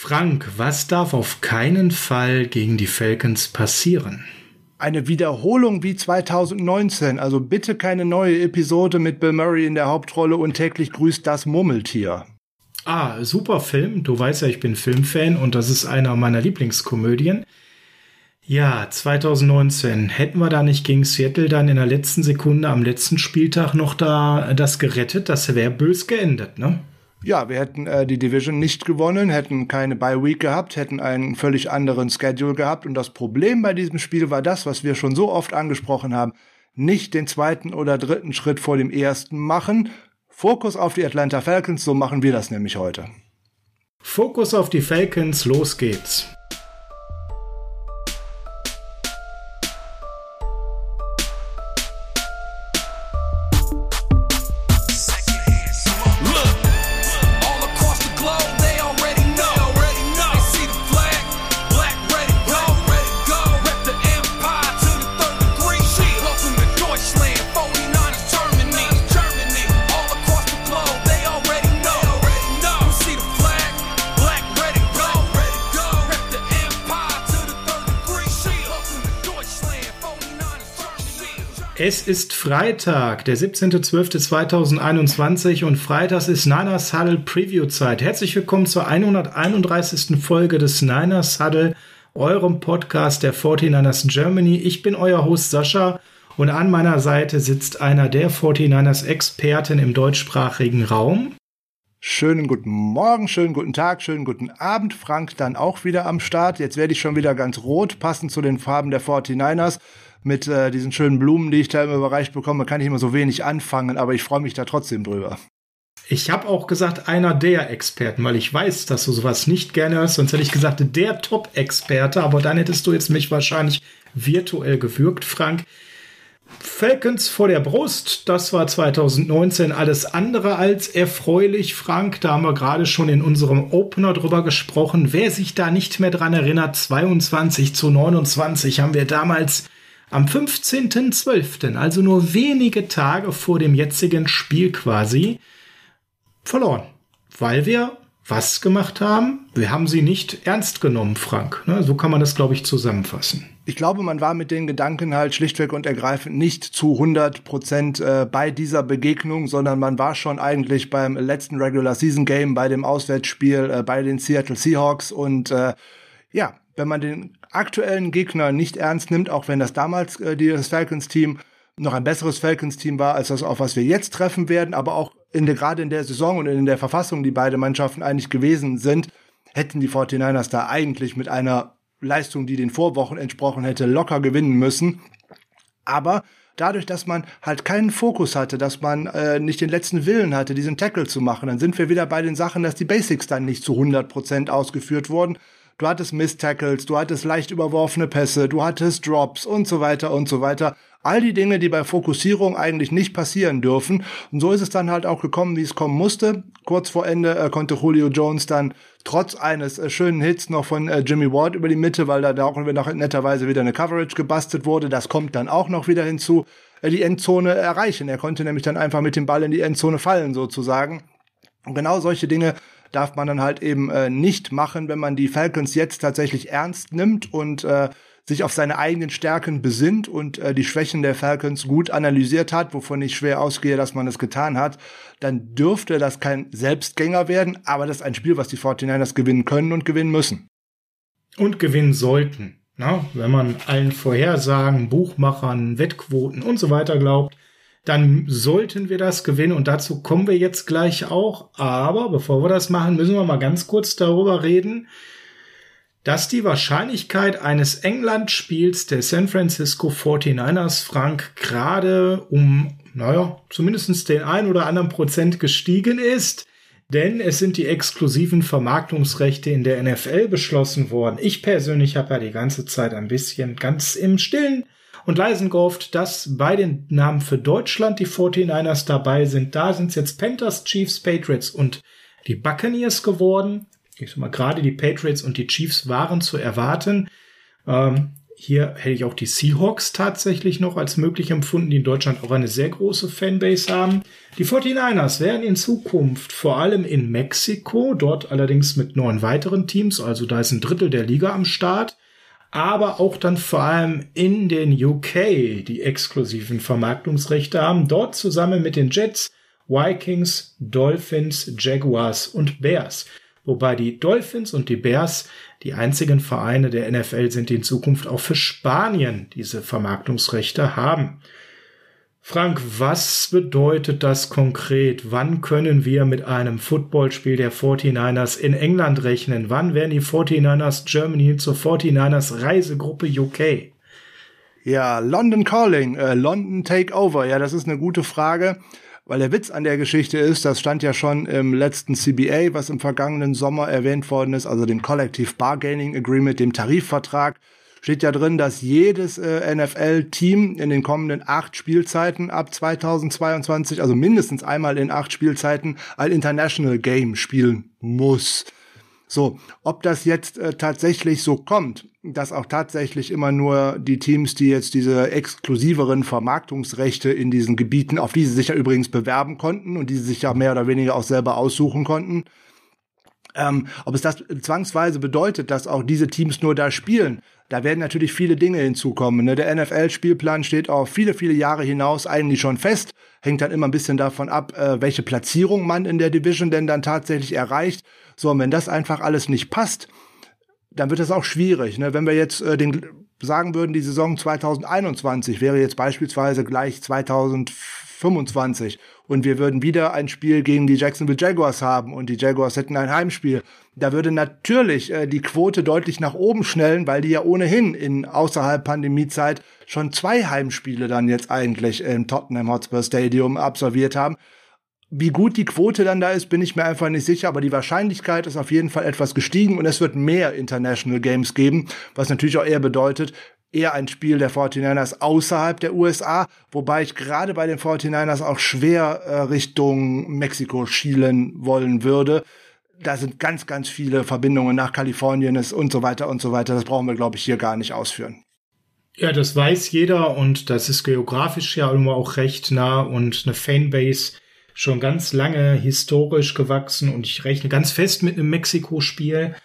Frank, was darf auf keinen Fall gegen die Falcons passieren? Eine Wiederholung wie 2019, also bitte keine neue Episode mit Bill Murray in der Hauptrolle und täglich grüßt das Murmeltier. Ah, super Film. Du weißt ja, ich bin Filmfan und das ist einer meiner Lieblingskomödien. Ja, 2019. Hätten wir da nicht gegen Seattle dann in der letzten Sekunde am letzten Spieltag noch da das gerettet, das wäre bös geendet, ne? Ja, wir hätten äh, die Division nicht gewonnen, hätten keine Bye Week gehabt, hätten einen völlig anderen Schedule gehabt und das Problem bei diesem Spiel war das, was wir schon so oft angesprochen haben, nicht den zweiten oder dritten Schritt vor dem ersten machen. Fokus auf die Atlanta Falcons, so machen wir das nämlich heute. Fokus auf die Falcons, los geht's. Es ist Freitag, der 17.12.2021 und Freitags ist Niners Huddle Preview Zeit. Herzlich willkommen zur 131. Folge des Niners Huddle, eurem Podcast der 49ers Germany. Ich bin euer Host Sascha und an meiner Seite sitzt einer der 49ers Experten im deutschsprachigen Raum. Schönen guten Morgen, schönen guten Tag, schönen guten Abend. Frank dann auch wieder am Start. Jetzt werde ich schon wieder ganz rot, passend zu den Farben der 49ers mit äh, diesen schönen Blumen, die ich da immer überreicht bekomme, kann ich immer so wenig anfangen, aber ich freue mich da trotzdem drüber. Ich habe auch gesagt, einer der Experten, weil ich weiß, dass du sowas nicht gerne hörst, sonst hätte ich gesagt, der Top-Experte, aber dann hättest du jetzt mich wahrscheinlich virtuell gewürgt, Frank. Falcons vor der Brust, das war 2019 alles andere als erfreulich, Frank. Da haben wir gerade schon in unserem Opener drüber gesprochen. Wer sich da nicht mehr dran erinnert, 22 zu 29 haben wir damals am 15.12., also nur wenige Tage vor dem jetzigen Spiel quasi, verloren. Weil wir was gemacht haben? Wir haben sie nicht ernst genommen, Frank. Ne? So kann man das, glaube ich, zusammenfassen. Ich glaube, man war mit den Gedanken halt schlichtweg und ergreifend nicht zu 100 Prozent äh, bei dieser Begegnung, sondern man war schon eigentlich beim letzten Regular Season Game, bei dem Auswärtsspiel, äh, bei den Seattle Seahawks und äh, ja, wenn man den aktuellen Gegner nicht ernst nimmt, auch wenn das damals äh, das Falcons-Team noch ein besseres Falcons-Team war, als das, auf was wir jetzt treffen werden, aber auch in der, gerade in der Saison und in der Verfassung, die beide Mannschaften eigentlich gewesen sind, hätten die 49ers da eigentlich mit einer Leistung, die den Vorwochen entsprochen hätte, locker gewinnen müssen. Aber dadurch, dass man halt keinen Fokus hatte, dass man äh, nicht den letzten Willen hatte, diesen Tackle zu machen, dann sind wir wieder bei den Sachen, dass die Basics dann nicht zu 100 Prozent ausgeführt wurden du hattest Miss-Tackles, du hattest leicht überworfene Pässe, du hattest Drops und so weiter und so weiter. All die Dinge, die bei Fokussierung eigentlich nicht passieren dürfen. Und so ist es dann halt auch gekommen, wie es kommen musste. Kurz vor Ende äh, konnte Julio Jones dann trotz eines äh, schönen Hits noch von äh, Jimmy Ward über die Mitte, weil da, da auch noch netterweise wieder eine Coverage gebastelt wurde. Das kommt dann auch noch wieder hinzu, äh, die Endzone erreichen. Er konnte nämlich dann einfach mit dem Ball in die Endzone fallen sozusagen. Und genau solche Dinge darf man dann halt eben äh, nicht machen, wenn man die Falcons jetzt tatsächlich ernst nimmt und äh, sich auf seine eigenen Stärken besinnt und äh, die Schwächen der Falcons gut analysiert hat, wovon ich schwer ausgehe, dass man es getan hat, dann dürfte das kein Selbstgänger werden, aber das ist ein Spiel, was die 49ers gewinnen können und gewinnen müssen. Und gewinnen sollten. Na, wenn man allen Vorhersagen, Buchmachern, Wettquoten und so weiter glaubt, dann sollten wir das gewinnen und dazu kommen wir jetzt gleich auch. Aber bevor wir das machen, müssen wir mal ganz kurz darüber reden, dass die Wahrscheinlichkeit eines England-Spiels der San Francisco 49ers Frank gerade um, naja, zumindest den ein oder anderen Prozent gestiegen ist. Denn es sind die exklusiven Vermarktungsrechte in der NFL beschlossen worden. Ich persönlich habe ja die ganze Zeit ein bisschen ganz im Stillen und leisen gehofft, dass bei den Namen für Deutschland die 49ers dabei sind. Da sind es jetzt Panthers, Chiefs, Patriots und die Buccaneers geworden. Ich sag mal, gerade die Patriots und die Chiefs waren zu erwarten. Ähm, hier hätte ich auch die Seahawks tatsächlich noch als möglich empfunden, die in Deutschland auch eine sehr große Fanbase haben. Die 49ers werden in Zukunft vor allem in Mexiko, dort allerdings mit neun weiteren Teams, also da ist ein Drittel der Liga am Start, aber auch dann vor allem in den UK die exklusiven Vermarktungsrechte haben, dort zusammen mit den Jets, Vikings, Dolphins, Jaguars und Bears. Wobei die Dolphins und die Bears die einzigen Vereine der NFL sind, die in Zukunft auch für Spanien diese Vermarktungsrechte haben. Frank, was bedeutet das konkret? Wann können wir mit einem Footballspiel der 49ers in England rechnen? Wann werden die 49ers Germany zur 49ers Reisegruppe UK? Ja, London Calling, äh, London Takeover. Ja, das ist eine gute Frage. Weil der Witz an der Geschichte ist, das stand ja schon im letzten CBA, was im vergangenen Sommer erwähnt worden ist, also dem Collective Bargaining Agreement, dem Tarifvertrag, steht ja drin, dass jedes äh, NFL-Team in den kommenden acht Spielzeiten ab 2022, also mindestens einmal in acht Spielzeiten, ein International Game spielen muss. So, ob das jetzt äh, tatsächlich so kommt, dass auch tatsächlich immer nur die Teams, die jetzt diese exklusiveren Vermarktungsrechte in diesen Gebieten, auf die sie sich ja übrigens bewerben konnten und die sie sich ja mehr oder weniger auch selber aussuchen konnten, ähm, ob es das zwangsweise bedeutet, dass auch diese Teams nur da spielen, da werden natürlich viele Dinge hinzukommen. Ne? Der NFL-Spielplan steht auf viele, viele Jahre hinaus eigentlich schon fest. Hängt dann immer ein bisschen davon ab, äh, welche Platzierung man in der Division denn dann tatsächlich erreicht. So, und wenn das einfach alles nicht passt, dann wird das auch schwierig. Ne? Wenn wir jetzt äh, den sagen würden, die Saison 2021 wäre jetzt beispielsweise gleich 2025 und wir würden wieder ein Spiel gegen die Jacksonville Jaguars haben und die Jaguars hätten ein Heimspiel. Da würde natürlich äh, die Quote deutlich nach oben schnellen, weil die ja ohnehin in außerhalb Pandemiezeit schon zwei Heimspiele dann jetzt eigentlich im Tottenham Hotspur Stadium absolviert haben. Wie gut die Quote dann da ist, bin ich mir einfach nicht sicher, aber die Wahrscheinlichkeit ist auf jeden Fall etwas gestiegen und es wird mehr International Games geben, was natürlich auch eher bedeutet, eher ein Spiel der 49ers außerhalb der USA, wobei ich gerade bei den 49ers auch schwer äh, Richtung Mexiko schielen wollen würde. Da sind ganz, ganz viele Verbindungen nach Kalifornien und so weiter und so weiter. Das brauchen wir, glaube ich, hier gar nicht ausführen. Ja, das weiß jeder und das ist geografisch ja immer auch recht nah und eine Fanbase schon ganz lange historisch gewachsen und ich rechne ganz fest mit einem Mexiko-Spiel.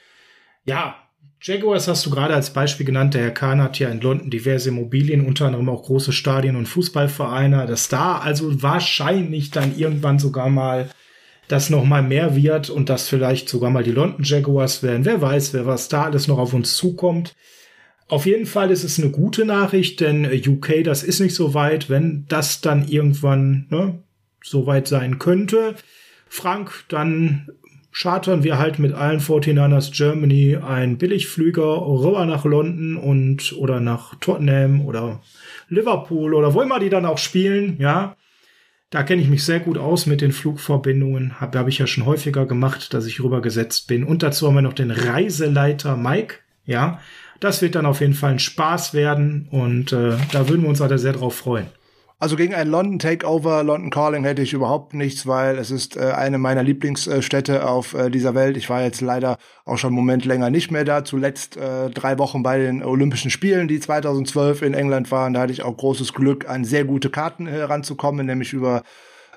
Ja, Jaguars hast du gerade als Beispiel genannt. Der Herr Kahn hat ja in London diverse Immobilien, unter anderem auch große Stadien und Fußballvereine. Dass da also wahrscheinlich dann irgendwann sogar mal das noch mal mehr wird und dass vielleicht sogar mal die London Jaguars werden. Wer weiß, wer was da alles noch auf uns zukommt. Auf jeden Fall ist es eine gute Nachricht, denn UK, das ist nicht so weit. Wenn das dann irgendwann ne, soweit sein könnte, Frank, dann chartern wir halt mit allen 49ers Germany ein Billigflüger rüber nach London und oder nach Tottenham oder Liverpool oder wo immer die dann auch spielen, ja. Da kenne ich mich sehr gut aus mit den Flugverbindungen. Habe hab ich ja schon häufiger gemacht, dass ich rübergesetzt bin. Und dazu haben wir noch den Reiseleiter Mike. Ja, das wird dann auf jeden Fall ein Spaß werden und äh, da würden wir uns alle sehr drauf freuen. Also gegen ein London Takeover, London Calling hätte ich überhaupt nichts, weil es ist äh, eine meiner Lieblingsstädte auf äh, dieser Welt. Ich war jetzt leider auch schon einen Moment länger nicht mehr da. Zuletzt äh, drei Wochen bei den Olympischen Spielen, die 2012 in England waren. Da hatte ich auch großes Glück, an sehr gute Karten heranzukommen, nämlich über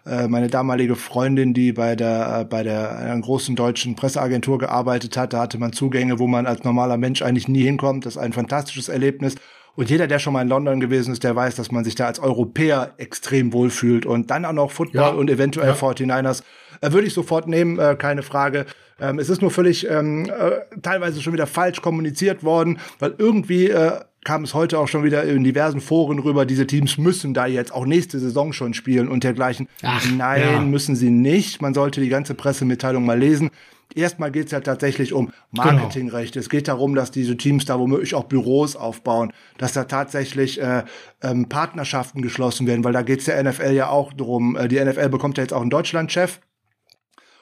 äh, meine damalige Freundin, die bei der äh, bei der einer großen deutschen Presseagentur gearbeitet hat, da hatte man Zugänge, wo man als normaler Mensch eigentlich nie hinkommt. Das ist ein fantastisches Erlebnis. Und jeder, der schon mal in London gewesen ist, der weiß, dass man sich da als Europäer extrem wohlfühlt. Und dann auch noch Football ja. und eventuell ja. 49ers. Äh, würde ich sofort nehmen, äh, keine Frage. Ähm, es ist nur völlig ähm, äh, teilweise schon wieder falsch kommuniziert worden, weil irgendwie äh, kam es heute auch schon wieder in diversen Foren rüber, diese Teams müssen da jetzt auch nächste Saison schon spielen und dergleichen. Ach, Nein, ja. müssen sie nicht. Man sollte die ganze Pressemitteilung mal lesen. Erstmal geht es ja tatsächlich um Marketingrechte. Genau. Es geht darum, dass diese Teams da womöglich auch Büros aufbauen, dass da tatsächlich äh, ähm, Partnerschaften geschlossen werden, weil da geht es der NFL ja auch drum. Äh, die NFL bekommt ja jetzt auch einen Deutschlandchef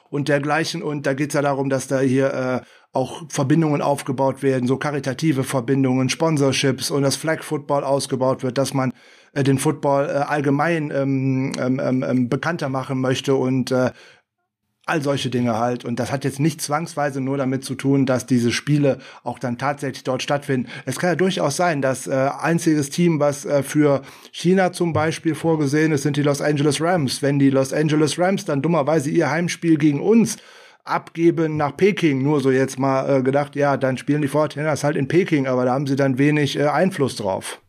und dergleichen. Und da geht es ja darum, dass da hier äh, auch Verbindungen aufgebaut werden, so karitative Verbindungen, Sponsorships und das Flag Football ausgebaut wird, dass man äh, den Football äh, allgemein ähm, ähm, ähm, bekannter machen möchte und äh, all solche Dinge halt. Und das hat jetzt nicht zwangsweise nur damit zu tun, dass diese Spiele auch dann tatsächlich dort stattfinden. Es kann ja durchaus sein, dass äh, einziges Team, was äh, für China zum Beispiel vorgesehen ist, sind die Los Angeles Rams. Wenn die Los Angeles Rams dann dummerweise ihr Heimspiel gegen uns abgeben nach Peking, nur so jetzt mal äh, gedacht, ja, dann spielen die Fortinanders halt in Peking, aber da haben sie dann wenig äh, Einfluss drauf.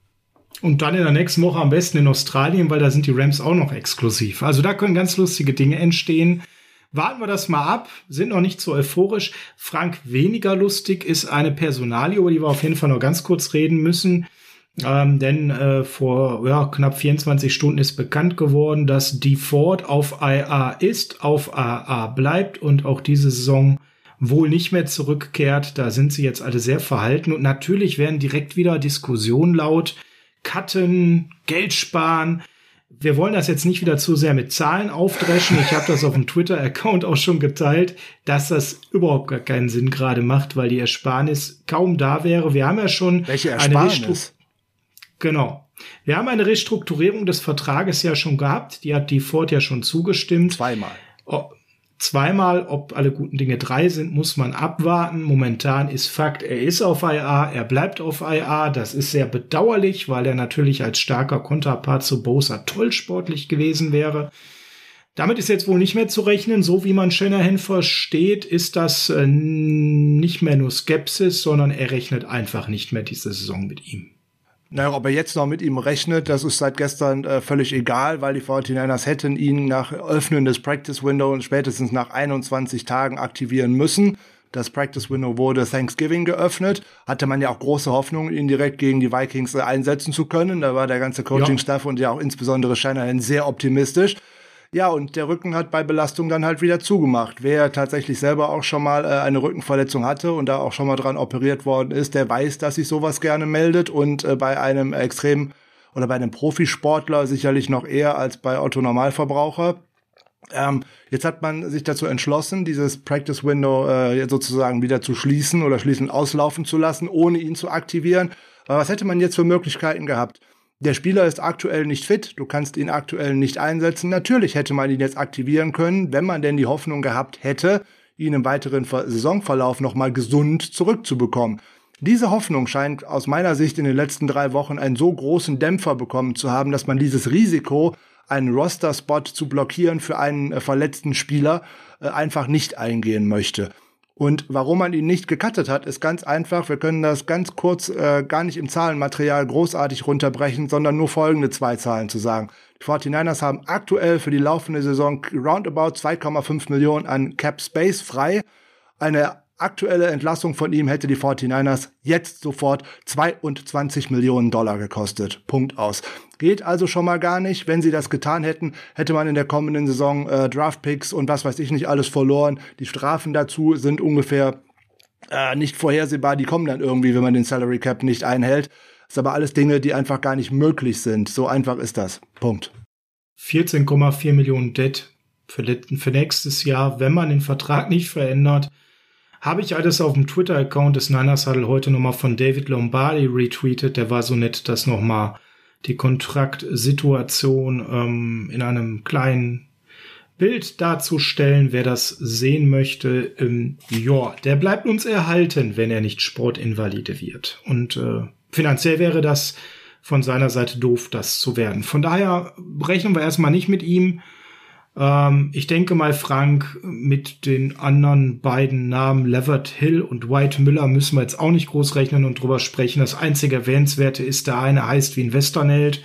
Und dann in der nächsten Woche am besten in Australien, weil da sind die Rams auch noch exklusiv. Also da können ganz lustige Dinge entstehen. Warten wir das mal ab, sind noch nicht so euphorisch. Frank, weniger lustig ist eine Personalie, über die wir auf jeden Fall noch ganz kurz reden müssen. Ähm, denn äh, vor ja, knapp 24 Stunden ist bekannt geworden, dass Ford auf IA ist, auf AA bleibt und auch diese Saison wohl nicht mehr zurückkehrt. Da sind sie jetzt alle sehr verhalten und natürlich werden direkt wieder Diskussionen laut. Cutten, Geld sparen wir wollen das jetzt nicht wieder zu sehr mit Zahlen aufdreschen. Ich habe das auf dem Twitter-Account auch schon geteilt, dass das überhaupt gar keinen Sinn gerade macht, weil die Ersparnis kaum da wäre. Wir haben ja schon Welche Ersparnis? Genau. Wir haben eine Restrukturierung des Vertrages ja schon gehabt. Die hat die Ford ja schon zugestimmt. Zweimal. Oh, Zweimal, ob alle guten Dinge drei sind, muss man abwarten. Momentan ist Fakt, er ist auf IA, er bleibt auf IA. Das ist sehr bedauerlich, weil er natürlich als starker Konterpart zu Bosa toll sportlich gewesen wäre. Damit ist jetzt wohl nicht mehr zu rechnen. So wie man Shanahan versteht, ist das äh, nicht mehr nur Skepsis, sondern er rechnet einfach nicht mehr diese Saison mit ihm. Naja, ob er jetzt noch mit ihm rechnet, das ist seit gestern äh, völlig egal, weil die 49ers hätten ihn nach Öffnen des Practice Window spätestens nach 21 Tagen aktivieren müssen. Das Practice Window wurde Thanksgiving geöffnet. Hatte man ja auch große Hoffnung, ihn direkt gegen die Vikings äh, einsetzen zu können. Da war der ganze Coaching-Staff ja. und ja auch insbesondere Shanahan sehr optimistisch. Ja, und der Rücken hat bei Belastung dann halt wieder zugemacht. Wer tatsächlich selber auch schon mal äh, eine Rückenverletzung hatte und da auch schon mal dran operiert worden ist, der weiß, dass sich sowas gerne meldet und äh, bei einem extrem oder bei einem Profisportler sicherlich noch eher als bei Otto Normalverbraucher. Ähm, jetzt hat man sich dazu entschlossen, dieses Practice Window äh, sozusagen wieder zu schließen oder schließend auslaufen zu lassen, ohne ihn zu aktivieren. Aber was hätte man jetzt für Möglichkeiten gehabt? Der Spieler ist aktuell nicht fit, du kannst ihn aktuell nicht einsetzen. Natürlich hätte man ihn jetzt aktivieren können, wenn man denn die Hoffnung gehabt hätte, ihn im weiteren Saisonverlauf nochmal gesund zurückzubekommen. Diese Hoffnung scheint aus meiner Sicht in den letzten drei Wochen einen so großen Dämpfer bekommen zu haben, dass man dieses Risiko, einen Roster-Spot zu blockieren für einen äh, verletzten Spieler, äh, einfach nicht eingehen möchte. Und warum man ihn nicht gecuttet hat, ist ganz einfach. Wir können das ganz kurz äh, gar nicht im Zahlenmaterial großartig runterbrechen, sondern nur folgende zwei Zahlen zu sagen. Die 49ers haben aktuell für die laufende Saison roundabout 2,5 Millionen an Cap Space frei. Eine aktuelle Entlassung von ihm hätte die 49ers jetzt sofort 22 Millionen Dollar gekostet. Punkt aus. Geht also schon mal gar nicht. Wenn sie das getan hätten, hätte man in der kommenden Saison äh, Draftpicks und was weiß ich nicht alles verloren. Die Strafen dazu sind ungefähr äh, nicht vorhersehbar. Die kommen dann irgendwie, wenn man den Salary Cap nicht einhält. Ist aber alles Dinge, die einfach gar nicht möglich sind. So einfach ist das. Punkt. 14,4 Millionen Debt für, für nächstes Jahr, wenn man den Vertrag nicht verändert habe ich alles auf dem Twitter-Account des Niners Huddle heute nochmal von David Lombardi retweetet. Der war so nett, das nochmal die Kontraktsituation ähm, in einem kleinen Bild darzustellen, wer das sehen möchte. Ähm, ja, der bleibt uns erhalten, wenn er nicht Sportinvalide wird. Und äh, finanziell wäre das von seiner Seite doof, das zu werden. Von daher rechnen wir erstmal nicht mit ihm. Ähm, ich denke mal, Frank, mit den anderen beiden Namen Levert Hill und White Miller müssen wir jetzt auch nicht groß rechnen und drüber sprechen. Das einzige Erwähnenswerte ist, der eine heißt wie ein Westernheld.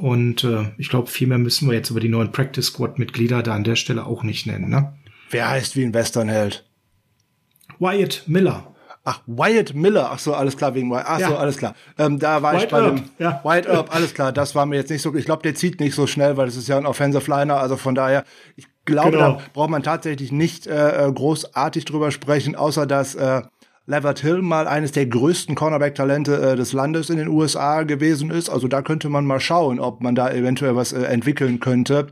Und äh, ich glaube, viel mehr müssen wir jetzt über die neuen Practice Squad-Mitglieder da an der Stelle auch nicht nennen. Ne? Wer heißt wie ein Westernheld? Wyatt Miller. Ach, Wyatt Miller. Ach so, alles klar, wegen Wyatt. Ach ja. so, alles klar. Ähm, da war White ich bei Earp. dem ja. Wyatt Earp, alles klar. Das war mir jetzt nicht so, ich glaube, der zieht nicht so schnell, weil das ist ja ein Offensive Liner. Also von daher, ich glaube, genau. da braucht man tatsächlich nicht äh, äh, großartig drüber sprechen, außer dass äh, Leverett Hill mal eines der größten Cornerback-Talente äh, des Landes in den USA gewesen ist. Also da könnte man mal schauen, ob man da eventuell was äh, entwickeln könnte.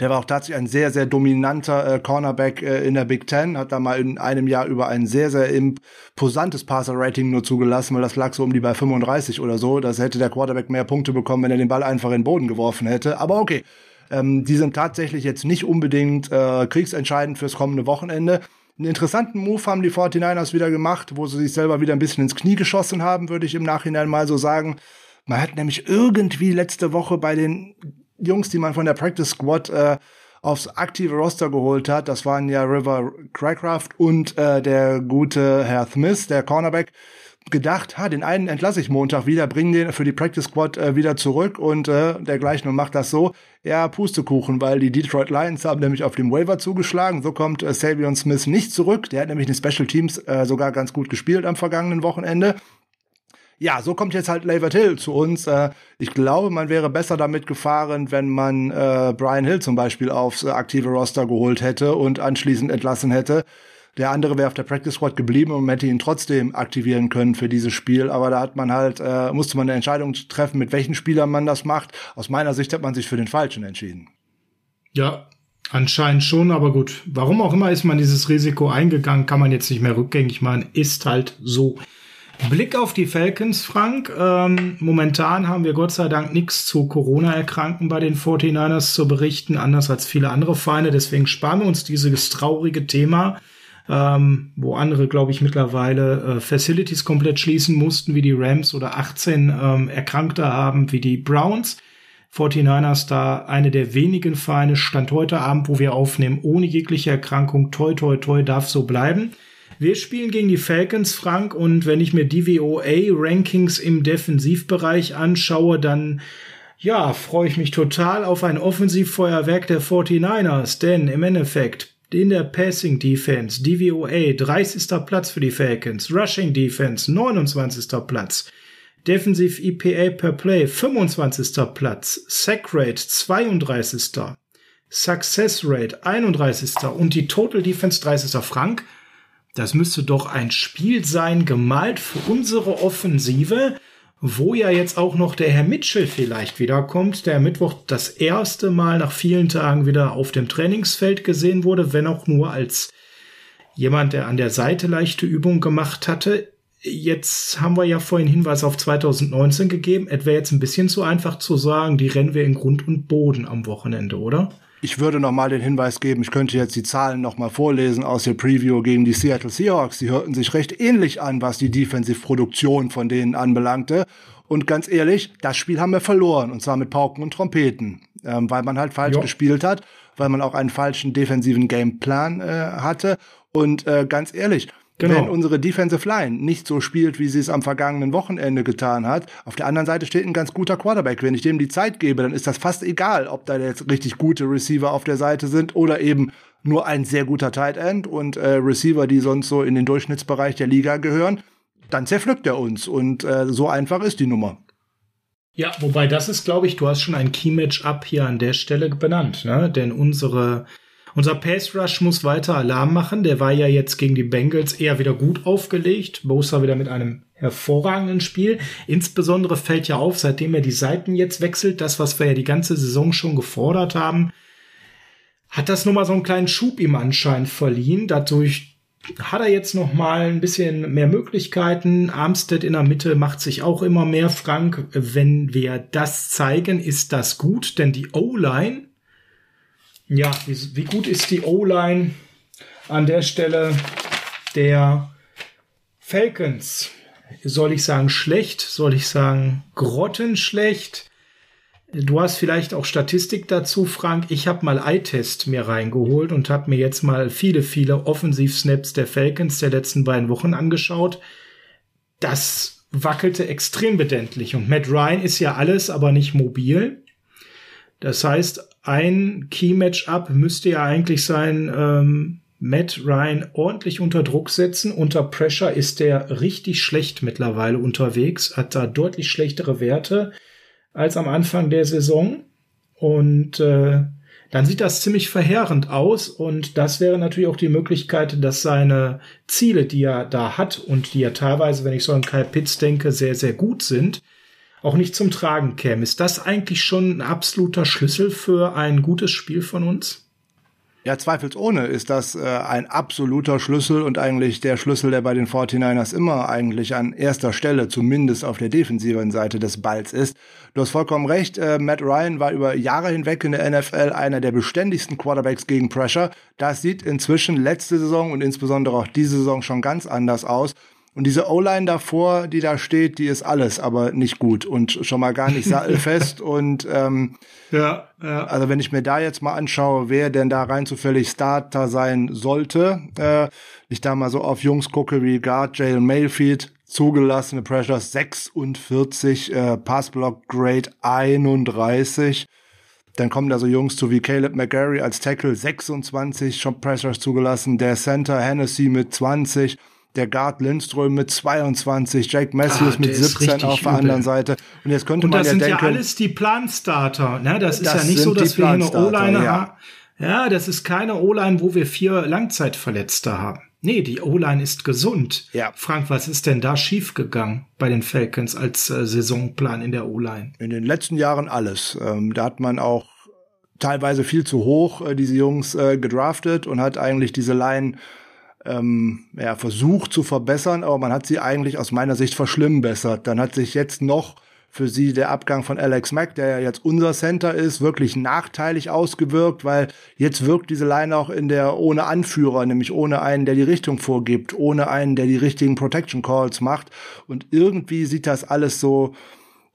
Der war auch tatsächlich ein sehr, sehr dominanter äh, Cornerback äh, in der Big Ten, hat da mal in einem Jahr über ein sehr, sehr imposantes Passer-Rating nur zugelassen, weil das lag so um die bei 35 oder so. Das hätte der Quarterback mehr Punkte bekommen, wenn er den Ball einfach in den Boden geworfen hätte. Aber okay. Ähm, die sind tatsächlich jetzt nicht unbedingt äh, kriegsentscheidend fürs kommende Wochenende. Einen interessanten Move haben die 49ers wieder gemacht, wo sie sich selber wieder ein bisschen ins Knie geschossen haben, würde ich im Nachhinein mal so sagen. Man hat nämlich irgendwie letzte Woche bei den Jungs, die man von der Practice Squad äh, aufs aktive Roster geholt hat. Das waren ja River Craycraft und äh, der gute Herr Smith, der Cornerback gedacht, ha, den einen entlasse ich Montag wieder, bring den für die Practice Squad äh, wieder zurück und äh, dergleichen und macht das so. Ja, Pustekuchen, weil die Detroit Lions haben nämlich auf dem Waiver zugeschlagen. So kommt äh, Savion Smith nicht zurück. Der hat nämlich in Special Teams äh, sogar ganz gut gespielt am vergangenen Wochenende ja, so kommt jetzt halt Lavert Hill zu uns. Äh, ich glaube, man wäre besser damit gefahren, wenn man äh, Brian Hill zum Beispiel aufs äh, aktive Roster geholt hätte und anschließend entlassen hätte. Der andere wäre auf der Practice Squad geblieben und man hätte ihn trotzdem aktivieren können für dieses Spiel. Aber da hat man halt, äh, musste man eine Entscheidung treffen, mit welchen Spielern man das macht. Aus meiner Sicht hat man sich für den Falschen entschieden. Ja, anscheinend schon, aber gut. Warum auch immer ist man dieses Risiko eingegangen, kann man jetzt nicht mehr rückgängig machen. Ist halt so. Blick auf die Falcons, Frank. Ähm, momentan haben wir Gott sei Dank nichts zu Corona-Erkrankten bei den 49ers zu berichten, anders als viele andere Feinde. Deswegen sparen wir uns dieses traurige Thema, ähm, wo andere, glaube ich, mittlerweile äh, Facilities komplett schließen mussten, wie die Rams oder 18 ähm, Erkrankte haben, wie die Browns. 49ers da eine der wenigen Vereine, Stand heute Abend, wo wir aufnehmen, ohne jegliche Erkrankung. Toi, toi, toi, darf so bleiben. Wir spielen gegen die Falcons, Frank, und wenn ich mir DVOA-Rankings im Defensivbereich anschaue, dann ja, freue ich mich total auf ein Offensivfeuerwerk der 49ers, denn im Endeffekt in der Passing Defense, DVOA, 30. Platz für die Falcons, Rushing Defense, 29. Platz, Defensive EPA per Play, 25. Platz, Sack Rate, 32. Success Rate, 31. und die Total Defense, 30. Frank. Das müsste doch ein Spiel sein, gemalt für unsere Offensive, wo ja jetzt auch noch der Herr Mitchell vielleicht wiederkommt, der Mittwoch das erste Mal nach vielen Tagen wieder auf dem Trainingsfeld gesehen wurde, wenn auch nur als jemand, der an der Seite leichte Übungen gemacht hatte. Jetzt haben wir ja vorhin Hinweis auf 2019 gegeben. Es wäre jetzt ein bisschen zu einfach zu sagen, die rennen wir in Grund und Boden am Wochenende, oder? Ich würde noch mal den Hinweis geben, ich könnte jetzt die Zahlen noch mal vorlesen aus der Preview gegen die Seattle Seahawks. Die hörten sich recht ähnlich an, was die Defensive-Produktion von denen anbelangte. Und ganz ehrlich, das Spiel haben wir verloren, und zwar mit Pauken und Trompeten, ähm, weil man halt falsch jo. gespielt hat, weil man auch einen falschen defensiven Gameplan äh, hatte. Und äh, ganz ehrlich, Genau. Wenn unsere Defensive Line nicht so spielt, wie sie es am vergangenen Wochenende getan hat. Auf der anderen Seite steht ein ganz guter Quarterback. Wenn ich dem die Zeit gebe, dann ist das fast egal, ob da jetzt richtig gute Receiver auf der Seite sind oder eben nur ein sehr guter Tight End und äh, Receiver, die sonst so in den Durchschnittsbereich der Liga gehören. Dann zerpflückt er uns und äh, so einfach ist die Nummer. Ja, wobei das ist, glaube ich, du hast schon ein Key-Match-Up hier an der Stelle benannt, ne? Denn unsere unser Pace Rush muss weiter Alarm machen. Der war ja jetzt gegen die Bengals eher wieder gut aufgelegt. Bosa wieder mit einem hervorragenden Spiel. Insbesondere fällt ja auf, seitdem er die Seiten jetzt wechselt, das, was wir ja die ganze Saison schon gefordert haben, hat das nochmal so einen kleinen Schub ihm anscheinend verliehen. Dadurch hat er jetzt noch mal ein bisschen mehr Möglichkeiten. Armstead in der Mitte macht sich auch immer mehr frank. Wenn wir das zeigen, ist das gut, denn die O-Line ja, wie, wie gut ist die O-Line an der Stelle der Falcons? Soll ich sagen schlecht? Soll ich sagen grottenschlecht? Du hast vielleicht auch Statistik dazu, Frank. Ich habe mal iTest mir reingeholt und habe mir jetzt mal viele, viele Offensivsnaps der Falcons der letzten beiden Wochen angeschaut. Das wackelte extrem bedenklich. Und Matt Ryan ist ja alles, aber nicht mobil. Das heißt, ein Key-Match-Up müsste ja eigentlich sein, ähm, Matt Ryan ordentlich unter Druck setzen. Unter Pressure ist der richtig schlecht mittlerweile unterwegs, hat da deutlich schlechtere Werte als am Anfang der Saison. Und äh, dann sieht das ziemlich verheerend aus. Und das wäre natürlich auch die Möglichkeit, dass seine Ziele, die er da hat und die ja teilweise, wenn ich so an Kyle Pitts denke, sehr, sehr gut sind, auch nicht zum Tragen käme. Ist das eigentlich schon ein absoluter Schlüssel für ein gutes Spiel von uns? Ja, zweifelsohne ist das äh, ein absoluter Schlüssel und eigentlich der Schlüssel, der bei den 49ers immer eigentlich an erster Stelle, zumindest auf der defensiven Seite des Balls ist. Du hast vollkommen recht, äh, Matt Ryan war über Jahre hinweg in der NFL einer der beständigsten Quarterbacks gegen Pressure. Das sieht inzwischen letzte Saison und insbesondere auch diese Saison schon ganz anders aus. Und diese O-Line davor, die da steht, die ist alles, aber nicht gut und schon mal gar nicht sattelfest. und ähm, ja, ja. also wenn ich mir da jetzt mal anschaue, wer denn da rein zufällig Starter sein sollte, äh, ich da mal so auf Jungs gucke wie Guard, Jalen Mayfield, zugelassene Pressures 46, äh, Passblock Grade 31. Dann kommen da so Jungs zu wie Caleb McGarry als Tackle 26 schon Pressures zugelassen, der Center Hennessy mit 20 der Guard Lindström mit 22, Jake Matthews ah, mit 17 auf der anderen Seite. Und jetzt könnte und man ja denken. das sind ja alles die Planstarter. Ne? Das, das ist ja nicht so, dass wir hier eine O-Line ja. haben. Ja, das ist keine O-Line, wo wir vier Langzeitverletzte haben. Nee, die O-Line ist gesund. Ja. Frank, was ist denn da schiefgegangen bei den Falcons als äh, Saisonplan in der O-Line? In den letzten Jahren alles. Ähm, da hat man auch teilweise viel zu hoch äh, diese Jungs äh, gedraftet und hat eigentlich diese Line ähm, ja, versucht zu verbessern, aber man hat sie eigentlich aus meiner Sicht verschlimmbessert. Dann hat sich jetzt noch für sie der Abgang von Alex Mack, der ja jetzt unser Center ist, wirklich nachteilig ausgewirkt, weil jetzt wirkt diese Line auch in der ohne Anführer, nämlich ohne einen, der die Richtung vorgibt, ohne einen, der die richtigen Protection Calls macht. Und irgendwie sieht das alles so,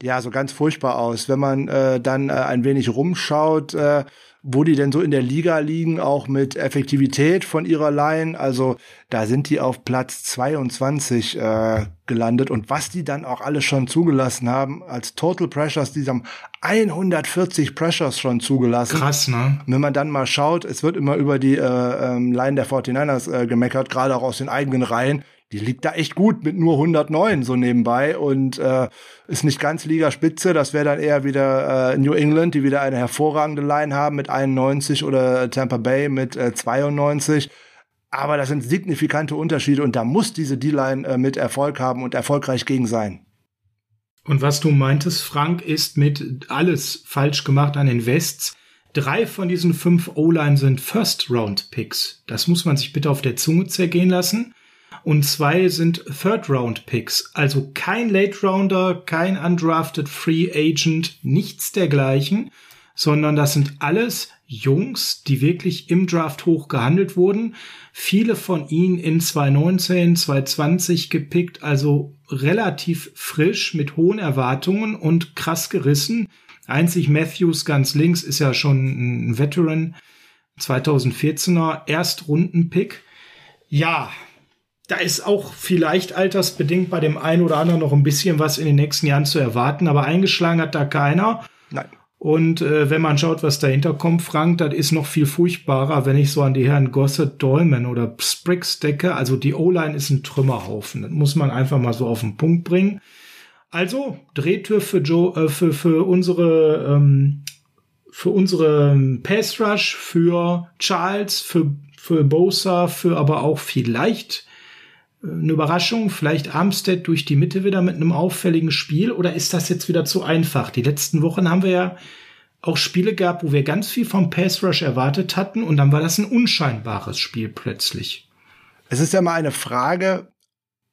ja, so ganz furchtbar aus. Wenn man äh, dann äh, ein wenig rumschaut, äh, wo die denn so in der Liga liegen, auch mit Effektivität von ihrer Line. Also da sind die auf Platz 22 äh, gelandet und was die dann auch alles schon zugelassen haben als Total Pressures, die haben 140 Pressures schon zugelassen. Krass, ne? Wenn man dann mal schaut, es wird immer über die äh, ähm, Line der 49ers äh, gemeckert, gerade auch aus den eigenen Reihen die liegt da echt gut mit nur 109 so nebenbei und äh, ist nicht ganz Ligaspitze. Das wäre dann eher wieder äh, New England, die wieder eine hervorragende Line haben mit 91 oder Tampa Bay mit äh, 92. Aber das sind signifikante Unterschiede und da muss diese D-Line äh, mit Erfolg haben und erfolgreich gegen sein. Und was du meintest, Frank, ist mit alles falsch gemacht an den Wests. Drei von diesen fünf O-Line sind First-Round-Picks. Das muss man sich bitte auf der Zunge zergehen lassen und zwei sind Third-Round-Picks. Also kein Late-Rounder, kein Undrafted Free Agent, nichts dergleichen, sondern das sind alles Jungs, die wirklich im Draft hoch gehandelt wurden. Viele von ihnen in 2019, 2020 gepickt, also relativ frisch mit hohen Erwartungen und krass gerissen. Einzig Matthews ganz links ist ja schon ein Veteran, 2014er Erstrundenpick. Ja, da ist auch vielleicht altersbedingt bei dem einen oder anderen noch ein bisschen was in den nächsten Jahren zu erwarten, aber eingeschlagen hat da keiner. Nein. Und äh, wenn man schaut, was dahinter kommt, Frank, das ist noch viel furchtbarer, wenn ich so an die Herren Gossett, Dolman oder Spriggs decke. Also die O-Line ist ein Trümmerhaufen. Das muss man einfach mal so auf den Punkt bringen. Also Drehtür für Joe, äh, für, für unsere ähm, für unsere Pass Rush, für Charles, für für Bosa, für aber auch vielleicht eine Überraschung? Vielleicht Armstead durch die Mitte wieder mit einem auffälligen Spiel? Oder ist das jetzt wieder zu einfach? Die letzten Wochen haben wir ja auch Spiele gehabt, wo wir ganz viel vom Pass Rush erwartet hatten und dann war das ein unscheinbares Spiel plötzlich. Es ist ja mal eine Frage,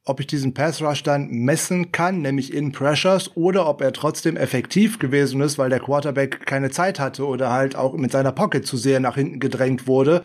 ob ich diesen Pass Rush dann messen kann, nämlich in Pressures, oder ob er trotzdem effektiv gewesen ist, weil der Quarterback keine Zeit hatte oder halt auch mit seiner Pocket zu sehr nach hinten gedrängt wurde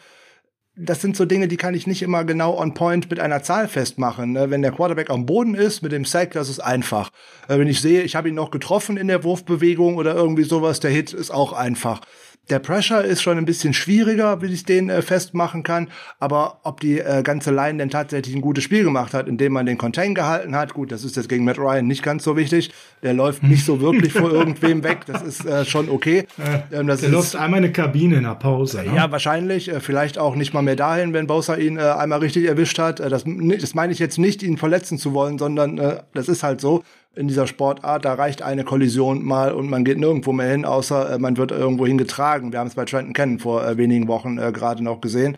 das sind so Dinge, die kann ich nicht immer genau on point mit einer Zahl festmachen. Ne? Wenn der Quarterback am Boden ist mit dem Sack, das ist einfach. Äh, wenn ich sehe, ich habe ihn noch getroffen in der Wurfbewegung oder irgendwie sowas, der Hit ist auch einfach. Der Pressure ist schon ein bisschen schwieriger, wie ich den äh, festmachen kann. Aber ob die äh, ganze Line denn tatsächlich ein gutes Spiel gemacht hat, indem man den Contain gehalten hat, gut, das ist jetzt gegen Matt Ryan nicht ganz so wichtig. Der läuft nicht so wirklich vor irgendwem weg. Das ist äh, schon okay. Ähm, das der ist, läuft einmal eine Kabine in der Pause. Ne? Ja, wahrscheinlich. Äh, vielleicht auch nicht mal mehr dahin, wenn Bowser ihn äh, einmal richtig erwischt hat. Äh, das, das meine ich jetzt nicht, ihn verletzen zu wollen, sondern äh, das ist halt so in dieser Sportart, da reicht eine Kollision mal und man geht nirgendwo mehr hin, außer äh, man wird irgendwo hingetragen. Wir haben es bei Trenton Cannon vor äh, wenigen Wochen äh, gerade noch gesehen.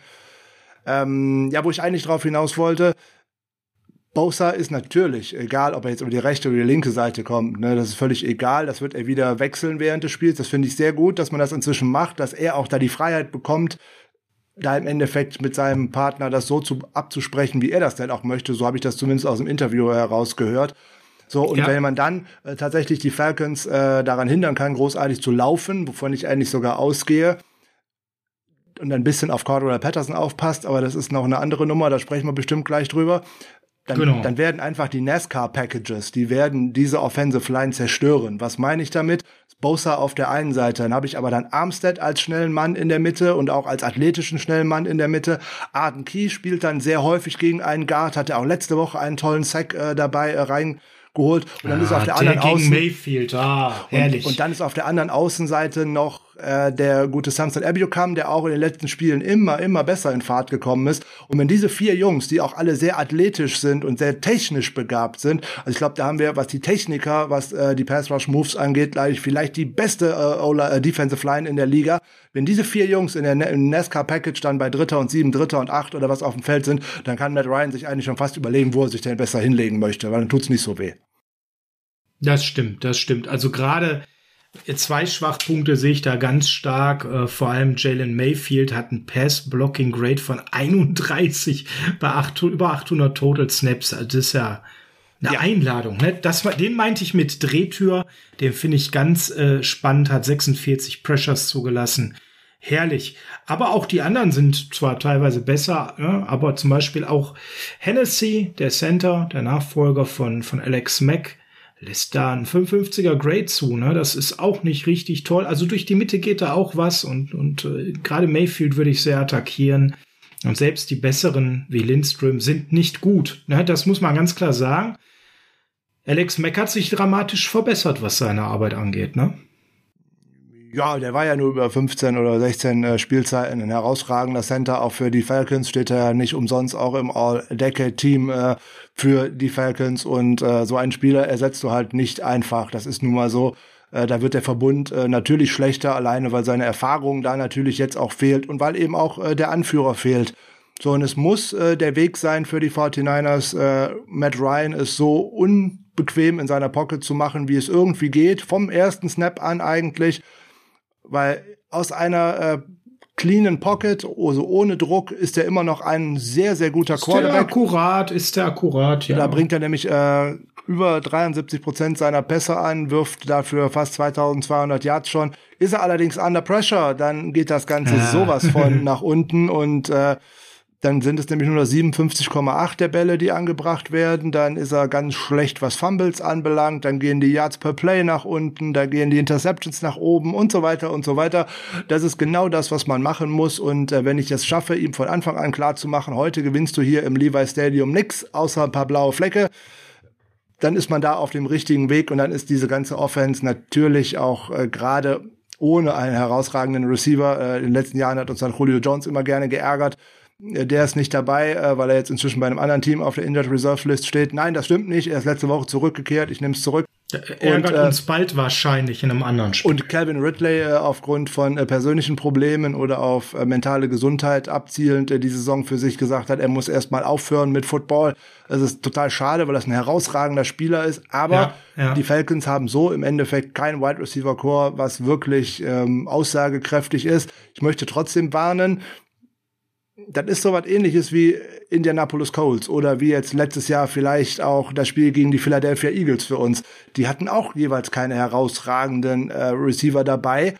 Ähm, ja, wo ich eigentlich drauf hinaus wollte, Bosa ist natürlich, egal ob er jetzt über die rechte oder die linke Seite kommt, ne, das ist völlig egal, das wird er wieder wechseln während des Spiels. Das finde ich sehr gut, dass man das inzwischen macht, dass er auch da die Freiheit bekommt, da im Endeffekt mit seinem Partner das so zu, abzusprechen, wie er das denn auch möchte. So habe ich das zumindest aus dem Interview herausgehört. So, und ja. wenn man dann äh, tatsächlich die Falcons äh, daran hindern kann, großartig zu laufen, wovon ich eigentlich sogar ausgehe, und ein bisschen auf Cordell Patterson aufpasst, aber das ist noch eine andere Nummer, da sprechen wir bestimmt gleich drüber. Dann, genau. dann werden einfach die NASCAR-Packages, die werden diese Offensive Line zerstören. Was meine ich damit? Bosa auf der einen Seite, dann habe ich aber dann Armstead als schnellen Mann in der Mitte und auch als athletischen schnellen Mann in der Mitte. Arden Key spielt dann sehr häufig gegen einen Guard, hatte auch letzte Woche einen tollen Sack äh, dabei äh, rein geholt und dann ah, ist auf der, der anderen Außen Mayfield, ah, herrlich. Und, und, dann ist auf der anderen Außenseite noch äh, der gute Samson Abiokam, der auch in den letzten Spielen immer immer besser in Fahrt gekommen ist. Und wenn diese vier Jungs, die auch alle sehr athletisch sind und sehr technisch begabt sind, also ich glaube, da haben wir, was die Techniker, was äh, die Pass Rush Moves angeht, gleich vielleicht die beste äh, äh, Defensive Line in der Liga. Wenn diese vier Jungs in der im NASCAR Package dann bei Dritter und Sieben, Dritter und Acht oder was auf dem Feld sind, dann kann Matt Ryan sich eigentlich schon fast überlegen, wo er sich denn besser hinlegen möchte, weil dann tut's nicht so weh. Das stimmt, das stimmt. Also gerade zwei Schwachpunkte sehe ich da ganz stark. Äh, vor allem Jalen Mayfield hat ein Pass-Blocking-Grade von 31 bei 8, über 800 Total Snaps. Also das ist ja eine ja. Einladung. Ne? Das, den meinte ich mit Drehtür. Den finde ich ganz äh, spannend. Hat 46 Pressures zugelassen. Herrlich. Aber auch die anderen sind zwar teilweise besser, ja, aber zum Beispiel auch Hennessy, der Center, der Nachfolger von, von Alex Mack, lässt da ein 55er Grade zu, ne? Das ist auch nicht richtig toll. Also durch die Mitte geht da auch was und, und äh, gerade Mayfield würde ich sehr attackieren. Und selbst die besseren wie Lindström sind nicht gut. Ne? Das muss man ganz klar sagen. Alex Mack hat sich dramatisch verbessert, was seine Arbeit angeht, ne? Ja, der war ja nur über 15 oder 16 äh, Spielzeiten ein herausragender Center. Auch für die Falcons steht er ja nicht umsonst auch im All-Decade-Team äh, für die Falcons. Und äh, so einen Spieler ersetzt du halt nicht einfach. Das ist nun mal so. Äh, da wird der Verbund äh, natürlich schlechter, alleine weil seine Erfahrung da natürlich jetzt auch fehlt und weil eben auch äh, der Anführer fehlt. So, und es muss der Weg sein für die 49ers. Äh, Matt Ryan ist so unbequem in seiner Pocket zu machen, wie es irgendwie geht. Vom ersten Snap an eigentlich weil aus einer äh, cleanen Pocket, also ohne Druck, ist er immer noch ein sehr, sehr guter ist Quarterback. Der akkurat, ist der akkurat, ja. Da bringt er nämlich äh, über 73 Prozent seiner Pässe an, wirft dafür fast 2200 Yards schon. Ist er allerdings under pressure, dann geht das Ganze ja. sowas von nach unten und äh, dann sind es nämlich nur noch 57,8 der Bälle, die angebracht werden. Dann ist er ganz schlecht, was Fumbles anbelangt. Dann gehen die Yards per Play nach unten, da gehen die Interceptions nach oben und so weiter und so weiter. Das ist genau das, was man machen muss. Und äh, wenn ich es schaffe, ihm von Anfang an klar zu machen, heute gewinnst du hier im Levi Stadium nix, außer ein paar blaue Flecke, dann ist man da auf dem richtigen Weg und dann ist diese ganze Offense natürlich auch äh, gerade ohne einen herausragenden Receiver. Äh, in den letzten Jahren hat uns dann Julio Jones immer gerne geärgert der ist nicht dabei, äh, weil er jetzt inzwischen bei einem anderen Team auf der Injured Reserve List steht. Nein, das stimmt nicht. Er ist letzte Woche zurückgekehrt. Ich nehme es zurück. Er ärgert und, äh, uns bald wahrscheinlich in einem anderen Spiel. Und Calvin Ridley äh, aufgrund von äh, persönlichen Problemen oder auf äh, mentale Gesundheit abzielend äh, die Saison für sich gesagt hat, er muss erstmal aufhören mit Football. Es ist total schade, weil das ein herausragender Spieler ist. Aber ja, ja. die Falcons haben so im Endeffekt kein Wide Receiver Core, was wirklich ähm, aussagekräftig ist. Ich möchte trotzdem warnen, das ist so was ähnliches wie Indianapolis Colts oder wie jetzt letztes Jahr vielleicht auch das Spiel gegen die Philadelphia Eagles für uns. Die hatten auch jeweils keine herausragenden äh, Receiver dabei.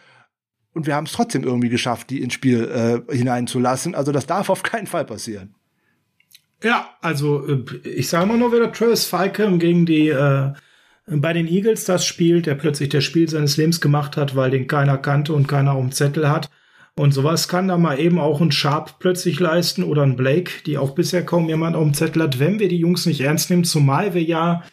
Und wir haben es trotzdem irgendwie geschafft, die ins Spiel äh, hineinzulassen. Also das darf auf keinen Fall passieren. Ja, also äh, ich sage mal nur, wieder Travis Falcon gegen die äh, bei den Eagles das spielt, der plötzlich das Spiel seines Lebens gemacht hat, weil den keiner kannte und keiner dem Zettel hat. Und sowas kann da mal eben auch ein Sharp plötzlich leisten oder ein Blake, die auch bisher kaum jemand auf dem Zettel hat, wenn wir die Jungs nicht ernst nehmen, zumal wir ja,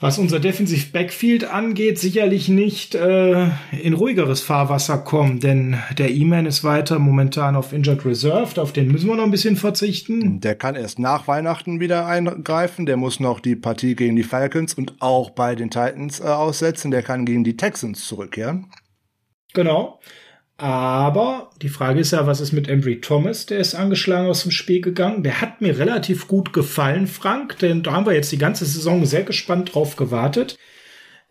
was unser Defensive Backfield angeht, sicherlich nicht äh, in ruhigeres Fahrwasser kommen, denn der E-Man ist weiter momentan auf Injured Reserved, auf den müssen wir noch ein bisschen verzichten. Der kann erst nach Weihnachten wieder eingreifen, der muss noch die Partie gegen die Falcons und auch bei den Titans äh, aussetzen, der kann gegen die Texans zurückkehren. Genau. Aber die Frage ist ja, was ist mit Embry Thomas? Der ist angeschlagen aus dem Spiel gegangen. Der hat mir relativ gut gefallen, Frank, denn da haben wir jetzt die ganze Saison sehr gespannt drauf gewartet.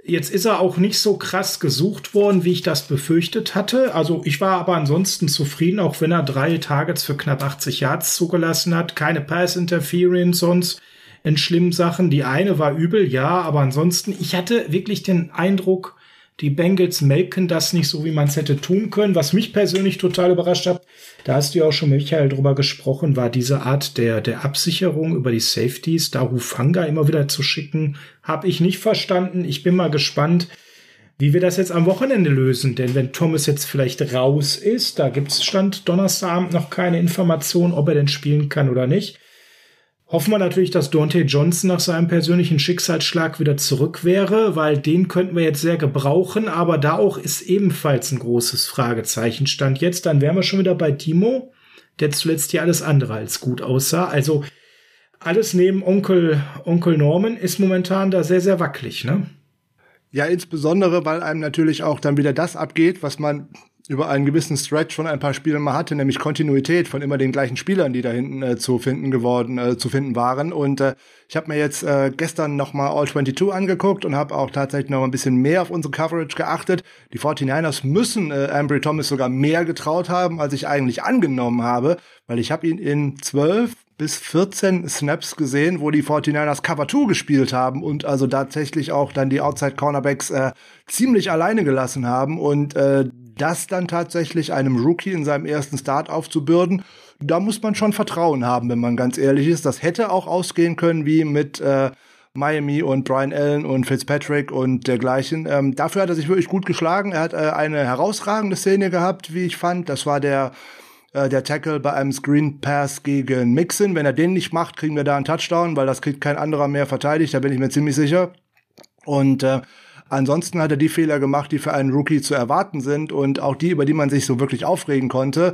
Jetzt ist er auch nicht so krass gesucht worden, wie ich das befürchtet hatte. Also ich war aber ansonsten zufrieden, auch wenn er drei Targets für knapp 80 Yards zugelassen hat. Keine Pass Interference sonst in schlimmen Sachen. Die eine war übel, ja, aber ansonsten, ich hatte wirklich den Eindruck, die Bengals melken das nicht so, wie man es hätte tun können. Was mich persönlich total überrascht hat, da hast du ja auch schon mit Michael drüber gesprochen, war diese Art der, der Absicherung über die Safeties, da Hufanga immer wieder zu schicken, habe ich nicht verstanden. Ich bin mal gespannt, wie wir das jetzt am Wochenende lösen. Denn wenn Thomas jetzt vielleicht raus ist, da gibt's Stand Donnerstagabend noch keine Information, ob er denn spielen kann oder nicht. Hoffen wir natürlich, dass Dante Johnson nach seinem persönlichen Schicksalsschlag wieder zurück wäre, weil den könnten wir jetzt sehr gebrauchen, aber da auch ist ebenfalls ein großes Fragezeichen. Stand jetzt, dann wären wir schon wieder bei Timo, der zuletzt ja alles andere als gut aussah. Also alles neben Onkel, Onkel Norman ist momentan da sehr, sehr wackelig, ne? Ja, insbesondere, weil einem natürlich auch dann wieder das abgeht, was man über einen gewissen Stretch von ein paar Spielen mal hatte, nämlich Kontinuität von immer den gleichen Spielern, die da hinten äh, zu finden geworden, äh, zu finden waren. Und äh, ich habe mir jetzt äh, gestern noch mal All 22 angeguckt und habe auch tatsächlich noch ein bisschen mehr auf unsere Coverage geachtet. Die 49ers müssen äh, Ambry Thomas sogar mehr getraut haben, als ich eigentlich angenommen habe, weil ich habe ihn in zwölf bis 14 Snaps gesehen, wo die 49ers Cover 2 gespielt haben und also tatsächlich auch dann die Outside Cornerbacks äh, ziemlich alleine gelassen haben und äh, das dann tatsächlich einem Rookie in seinem ersten Start aufzubürden, da muss man schon Vertrauen haben, wenn man ganz ehrlich ist. Das hätte auch ausgehen können wie mit äh, Miami und Brian Allen und Fitzpatrick und dergleichen. Ähm, dafür hat er sich wirklich gut geschlagen. Er hat äh, eine herausragende Szene gehabt, wie ich fand. Das war der äh, der Tackle bei einem Screen Pass gegen Mixon. Wenn er den nicht macht, kriegen wir da einen Touchdown, weil das kriegt kein anderer mehr verteidigt. Da bin ich mir ziemlich sicher. Und äh, Ansonsten hat er die Fehler gemacht, die für einen Rookie zu erwarten sind und auch die, über die man sich so wirklich aufregen konnte.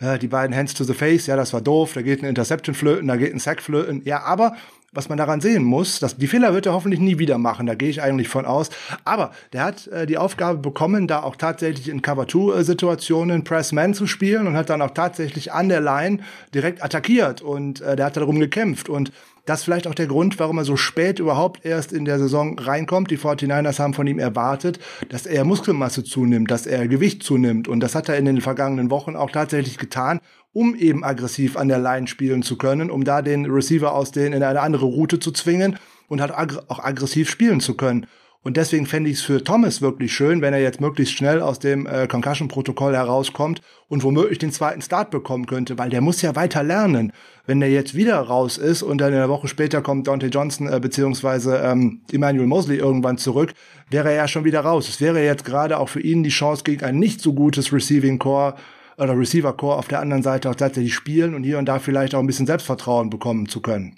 Ja, die beiden Hands to the Face, ja, das war doof, da geht ein Interception flöten, da geht ein Sack flöten. Ja, aber was man daran sehen muss, dass die Fehler wird er hoffentlich nie wieder machen, da gehe ich eigentlich von aus. Aber der hat äh, die Aufgabe bekommen, da auch tatsächlich in Cover-2-Situationen Press-Man zu spielen und hat dann auch tatsächlich an der Line direkt attackiert und äh, der hat darum gekämpft und das ist vielleicht auch der Grund, warum er so spät überhaupt erst in der Saison reinkommt. Die 49ers haben von ihm erwartet, dass er Muskelmasse zunimmt, dass er Gewicht zunimmt. Und das hat er in den vergangenen Wochen auch tatsächlich getan, um eben aggressiv an der Line spielen zu können, um da den Receiver aus den in eine andere Route zu zwingen und halt auch aggressiv spielen zu können. Und deswegen fände ich es für Thomas wirklich schön, wenn er jetzt möglichst schnell aus dem äh, Concussion-Protokoll herauskommt und womöglich den zweiten Start bekommen könnte, weil der muss ja weiter lernen. Wenn der jetzt wieder raus ist und dann eine Woche später kommt Dante Johnson äh, beziehungsweise ähm, Emmanuel Mosley irgendwann zurück, wäre er ja schon wieder raus. Es wäre jetzt gerade auch für ihn die Chance gegen ein nicht so gutes Receiving Core oder Receiver Core auf der anderen Seite auch tatsächlich spielen und hier und da vielleicht auch ein bisschen Selbstvertrauen bekommen zu können.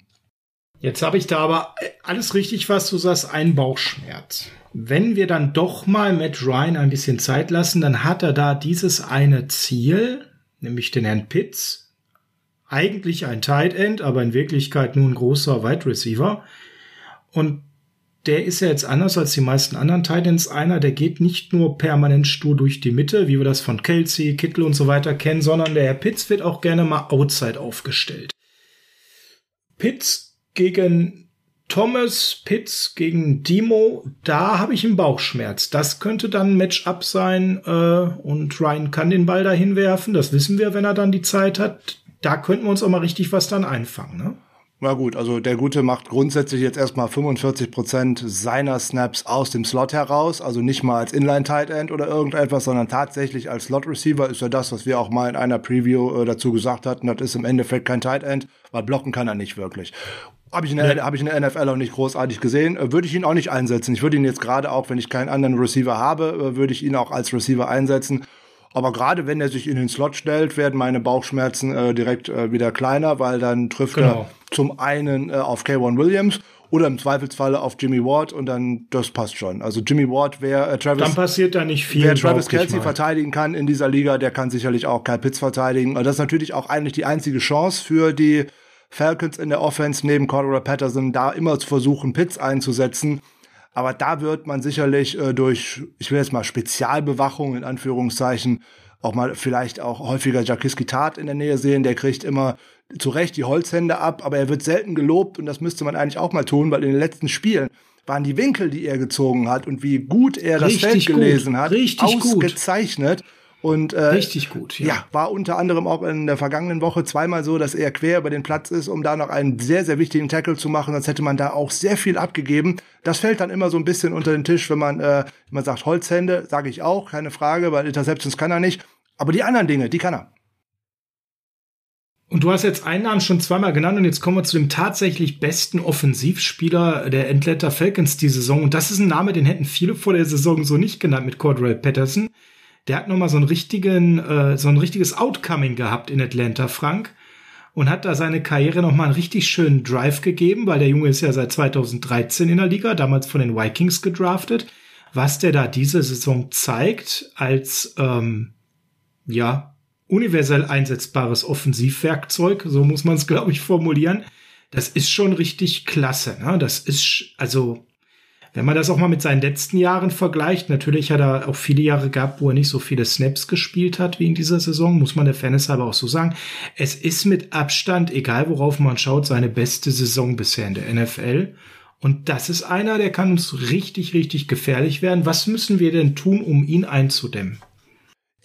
Jetzt habe ich da aber alles richtig, was du sagst, einen Bauchschmerz. Wenn wir dann doch mal Matt Ryan ein bisschen Zeit lassen, dann hat er da dieses eine Ziel, nämlich den Herrn Pitts. Eigentlich ein Tight End, aber in Wirklichkeit nur ein großer Wide Receiver. Und der ist ja jetzt anders als die meisten anderen Tight Ends einer, der geht nicht nur permanent stur durch die Mitte, wie wir das von Kelsey, Kittel und so weiter kennen, sondern der Herr Pitts wird auch gerne mal outside aufgestellt. Pitts gegen Thomas Pitts gegen Demo, da habe ich einen Bauchschmerz. Das könnte dann ein Matchup sein äh, und Ryan kann den Ball dahin werfen. Das wissen wir, wenn er dann die Zeit hat. Da könnten wir uns auch mal richtig was dann einfangen. Ne? Na gut, also der Gute macht grundsätzlich jetzt erstmal 45 Prozent seiner Snaps aus dem Slot heraus, also nicht mal als Inline-Tight End oder irgendetwas, sondern tatsächlich als Slot-Receiver ist ja das, was wir auch mal in einer Preview äh, dazu gesagt hatten. Das ist im Endeffekt kein Tight End, weil blocken kann er nicht wirklich. Habe ich, in der, hab ich in der NFL auch nicht großartig gesehen. Äh, würde ich ihn auch nicht einsetzen. Ich würde ihn jetzt gerade auch, wenn ich keinen anderen Receiver habe, äh, würde ich ihn auch als Receiver einsetzen. Aber gerade wenn er sich in den Slot stellt, werden meine Bauchschmerzen äh, direkt äh, wieder kleiner, weil dann trifft genau. er zum einen äh, auf K1 Williams oder im Zweifelsfalle auf Jimmy Ward und dann das passt schon. Also Jimmy Ward, wer äh, Travis dann passiert da nicht viel. Wer Travis Kelsey verteidigen kann in dieser Liga, der kann sicherlich auch Kyle Pitts verteidigen. Und das ist natürlich auch eigentlich die einzige Chance für die Falcons in der Offense neben Cordero Patterson, da immer zu versuchen, Pitts einzusetzen. Aber da wird man sicherlich äh, durch, ich will jetzt mal Spezialbewachung in Anführungszeichen, auch mal vielleicht auch häufiger Jakiski Tat in der Nähe sehen. Der kriegt immer zu Recht die Holzhände ab, aber er wird selten gelobt und das müsste man eigentlich auch mal tun, weil in den letzten Spielen waren die Winkel, die er gezogen hat und wie gut er das Richtig Feld gelesen gut. hat, Richtig ausgezeichnet. Gut. Und äh, richtig gut. Ja. ja, war unter anderem auch in der vergangenen Woche zweimal so, dass er quer über den Platz ist, um da noch einen sehr sehr wichtigen Tackle zu machen. Sonst hätte man da auch sehr viel abgegeben. Das fällt dann immer so ein bisschen unter den Tisch, wenn man äh, man sagt Holzhände, sage ich auch, keine Frage, weil Interceptions kann er nicht. Aber die anderen Dinge, die kann er. Und du hast jetzt einen Namen schon zweimal genannt und jetzt kommen wir zu dem tatsächlich besten Offensivspieler der Atlanta Falcons die Saison. Und das ist ein Name, den hätten viele vor der Saison so nicht genannt mit Cordell Patterson der hat nochmal so einen richtigen, äh, so ein richtiges Outcoming gehabt in Atlanta, Frank. Und hat da seine Karriere nochmal einen richtig schönen Drive gegeben, weil der Junge ist ja seit 2013 in der Liga, damals von den Vikings gedraftet. Was der da diese Saison zeigt als, ähm, ja, universell einsetzbares Offensivwerkzeug, so muss man es, glaube ich, formulieren. Das ist schon richtig klasse. Ne? Das ist, also, wenn man das auch mal mit seinen letzten Jahren vergleicht, natürlich hat er auch viele Jahre gehabt, wo er nicht so viele Snaps gespielt hat wie in dieser Saison, muss man der Fairness aber auch so sagen. Es ist mit Abstand, egal worauf man schaut, seine beste Saison bisher in der NFL. Und das ist einer, der kann uns richtig, richtig gefährlich werden. Was müssen wir denn tun, um ihn einzudämmen?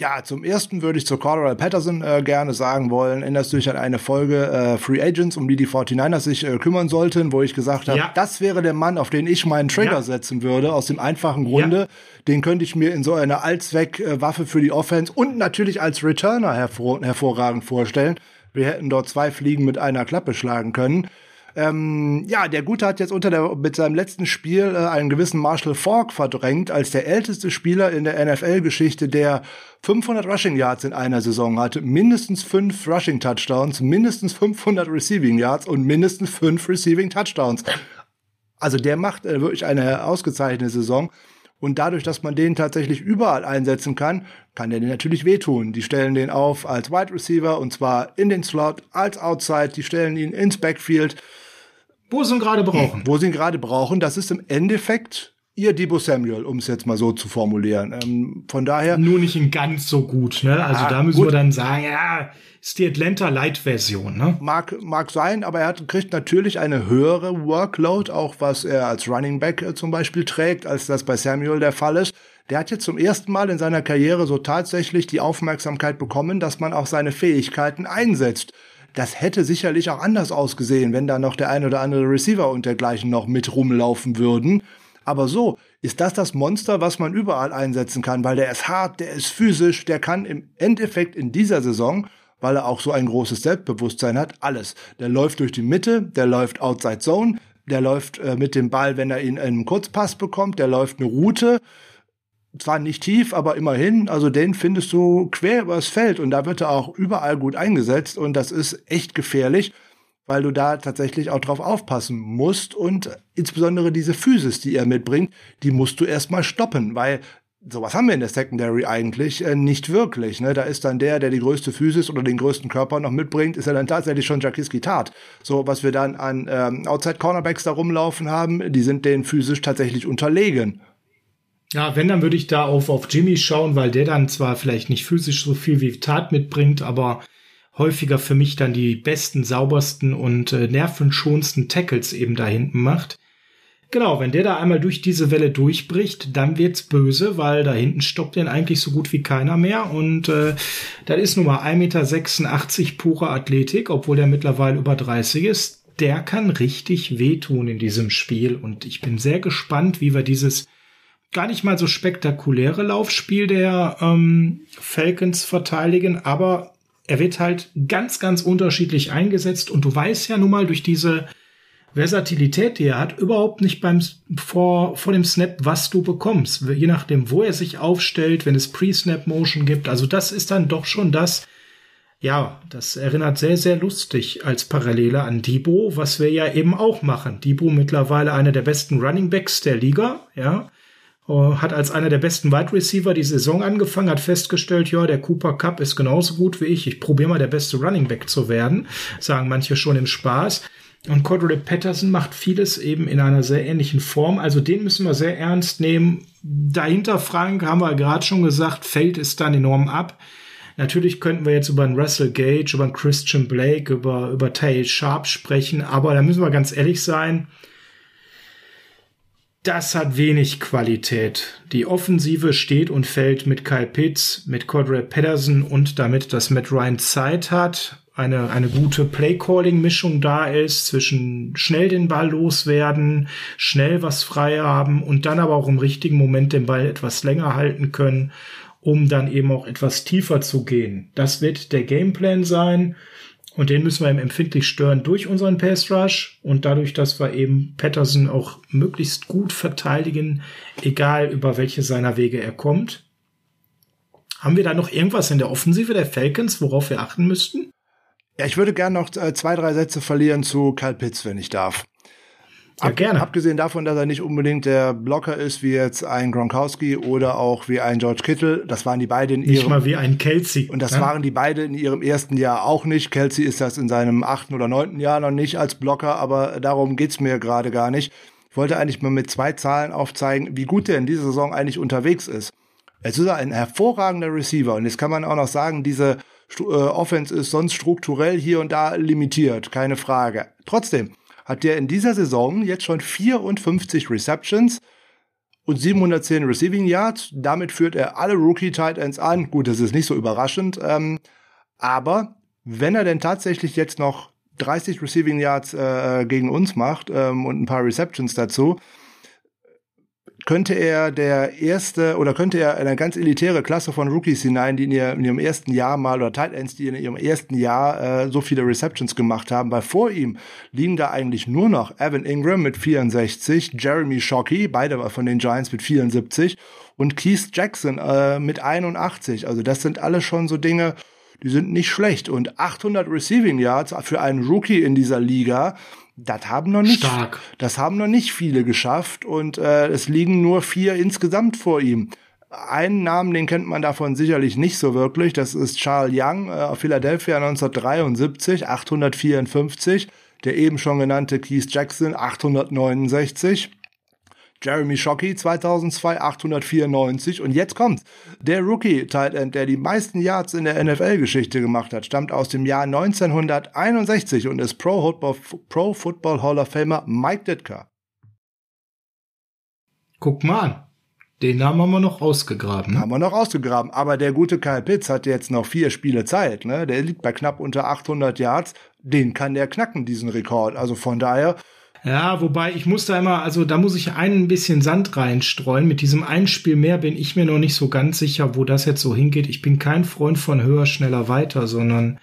Ja, zum ersten würde ich zu Cordell Patterson äh, gerne sagen wollen, erinnerst du dich an eine Folge äh, Free Agents, um die die 49ers sich äh, kümmern sollten, wo ich gesagt habe, ja. das wäre der Mann, auf den ich meinen Trigger ja. setzen würde, aus dem einfachen Grunde, ja. den könnte ich mir in so einer Allzweck-Waffe für die Offense und natürlich als Returner hervor hervorragend vorstellen. Wir hätten dort zwei Fliegen mit einer Klappe schlagen können. Ähm, ja, der Gute hat jetzt unter der, mit seinem letzten Spiel äh, einen gewissen Marshall Falk verdrängt als der älteste Spieler in der NFL-Geschichte, der 500 Rushing Yards in einer Saison hatte, mindestens fünf Rushing Touchdowns, mindestens 500 Receiving Yards und mindestens fünf Receiving Touchdowns. Also der macht äh, wirklich eine ausgezeichnete Saison. Und dadurch, dass man den tatsächlich überall einsetzen kann, kann der den natürlich wehtun. Die stellen den auf als Wide Receiver und zwar in den Slot, als Outside, die stellen ihn ins Backfield. Wo sie ihn gerade brauchen. Wo sie ihn gerade brauchen. Das ist im Endeffekt ihr Debo Samuel, um es jetzt mal so zu formulieren. Ähm, von daher. Nur nicht in ganz so gut, ne? Also da müssen gut. wir dann sagen, ja, ist die Atlanta Light Version, ne? Mag, mag sein, aber er hat, kriegt natürlich eine höhere Workload, auch was er als Running Back äh, zum Beispiel trägt, als das bei Samuel der Fall ist. Der hat jetzt zum ersten Mal in seiner Karriere so tatsächlich die Aufmerksamkeit bekommen, dass man auch seine Fähigkeiten einsetzt. Das hätte sicherlich auch anders ausgesehen, wenn da noch der ein oder andere Receiver und dergleichen noch mit rumlaufen würden. Aber so ist das das Monster, was man überall einsetzen kann, weil der ist hart, der ist physisch, der kann im Endeffekt in dieser Saison, weil er auch so ein großes Selbstbewusstsein hat, alles. Der läuft durch die Mitte, der läuft outside zone, der läuft äh, mit dem Ball, wenn er ihn in einem Kurzpass bekommt, der läuft eine Route, zwar nicht tief, aber immerhin, also den findest du quer übers Feld und da wird er auch überall gut eingesetzt und das ist echt gefährlich weil du da tatsächlich auch drauf aufpassen musst und insbesondere diese Physis, die er mitbringt, die musst du erstmal stoppen, weil sowas haben wir in der Secondary eigentlich äh, nicht wirklich. Ne? Da ist dann der, der die größte Physis oder den größten Körper noch mitbringt, ist ja dann tatsächlich schon Jakiski Tat. So, was wir dann an ähm, Outside Cornerbacks da rumlaufen haben, die sind denen physisch tatsächlich unterlegen. Ja, wenn, dann würde ich da auf, auf Jimmy schauen, weil der dann zwar vielleicht nicht physisch so viel wie Tat mitbringt, aber häufiger für mich dann die besten, saubersten und äh, nervenschonsten Tackles eben da hinten macht. Genau, wenn der da einmal durch diese Welle durchbricht, dann wird's böse, weil da hinten stoppt den eigentlich so gut wie keiner mehr. Und äh, das ist nun mal 1,86 Meter pure Athletik, obwohl der mittlerweile über 30 ist. Der kann richtig wehtun in diesem Spiel. Und ich bin sehr gespannt, wie wir dieses gar nicht mal so spektakuläre Laufspiel der ähm, Falcons verteidigen, aber er wird halt ganz, ganz unterschiedlich eingesetzt und du weißt ja nun mal durch diese Versatilität, die er hat, überhaupt nicht beim vor, vor dem Snap, was du bekommst. Je nachdem, wo er sich aufstellt, wenn es Pre-Snap-Motion gibt. Also das ist dann doch schon das, ja, das erinnert sehr, sehr lustig als Parallele an Debo, was wir ja eben auch machen. Debo mittlerweile einer der besten Running Backs der Liga, ja. Äh, hat als einer der besten Wide Receiver die Saison angefangen, hat festgestellt, ja, der Cooper Cup ist genauso gut wie ich. Ich probiere mal der beste Running Back zu werden, sagen manche schon im Spaß. Und Cordell Patterson macht vieles eben in einer sehr ähnlichen Form. Also den müssen wir sehr ernst nehmen. Dahinter, Frank, haben wir gerade schon gesagt, fällt es dann enorm ab. Natürlich könnten wir jetzt über einen Russell Gage, über einen Christian Blake, über, über Tay Sharp sprechen, aber da müssen wir ganz ehrlich sein das hat wenig Qualität. Die Offensive steht und fällt mit Kyle Pitts, mit Cordray Patterson und damit, dass Matt Ryan Zeit hat, eine, eine gute Play-Calling-Mischung da ist, zwischen schnell den Ball loswerden, schnell was frei haben und dann aber auch im richtigen Moment den Ball etwas länger halten können, um dann eben auch etwas tiefer zu gehen. Das wird der Gameplan sein. Und den müssen wir eben empfindlich stören durch unseren Pass Rush und dadurch, dass wir eben Patterson auch möglichst gut verteidigen, egal über welche seiner Wege er kommt. Haben wir da noch irgendwas in der Offensive der Falcons, worauf wir achten müssten? Ja, ich würde gerne noch äh, zwei, drei Sätze verlieren zu Kyle Pitts, wenn ich darf. Ja, Ab, gerne. Abgesehen davon, dass er nicht unbedingt der Blocker ist, wie jetzt ein Gronkowski oder auch wie ein George Kittle. Das waren die beiden in ihrem. Nicht mal wie ein Kelsey. Und das ja? waren die beiden in ihrem ersten Jahr auch nicht. Kelsey ist das in seinem achten oder neunten Jahr noch nicht als Blocker, aber darum geht's mir gerade gar nicht. Ich wollte eigentlich mal mit zwei Zahlen aufzeigen, wie gut der in dieser Saison eigentlich unterwegs ist. Es ist ein hervorragender Receiver und jetzt kann man auch noch sagen, diese äh, Offense ist sonst strukturell hier und da limitiert, keine Frage. Trotzdem, hat der in dieser Saison jetzt schon 54 Receptions und 710 Receiving Yards. Damit führt er alle Rookie Tight Ends an. Gut, das ist nicht so überraschend. Ähm, aber wenn er denn tatsächlich jetzt noch 30 Receiving Yards äh, gegen uns macht ähm, und ein paar Receptions dazu, könnte er der erste oder könnte er eine ganz elitäre Klasse von Rookies hinein, die in, ihr, in ihrem ersten Jahr mal oder Tight Ends, die in ihrem ersten Jahr äh, so viele Receptions gemacht haben, weil vor ihm liegen da eigentlich nur noch Evan Ingram mit 64, Jeremy Shockey, beide von den Giants mit 74 und Keith Jackson äh, mit 81. Also das sind alles schon so Dinge, die sind nicht schlecht und 800 Receiving Yards für einen Rookie in dieser Liga das haben noch nicht, Stark. das haben noch nicht viele geschafft und äh, es liegen nur vier insgesamt vor ihm. Einen Namen, den kennt man davon sicherlich nicht so wirklich. Das ist Charles Young äh, Philadelphia 1973, 854. Der eben schon genannte Keith Jackson, 869. Jeremy Shockey 2002 894 und jetzt kommt der Rookie Tight End, der die meisten Yards in der NFL Geschichte gemacht hat, stammt aus dem Jahr 1961 und ist Pro Football, Pro Football Hall of Famer Mike Ditka. Guck mal an. Den Namen haben wir noch ausgegraben. Haben wir noch ausgegraben. Aber der gute Kyle Pitts hat jetzt noch vier Spiele Zeit. Ne? Der liegt bei knapp unter 800 Yards. Den kann der knacken, diesen Rekord. Also von daher, ja, wobei ich muss da immer, also da muss ich ein bisschen Sand reinstreuen. Mit diesem Einspiel mehr bin ich mir noch nicht so ganz sicher, wo das jetzt so hingeht. Ich bin kein Freund von höher, schneller, weiter, sondern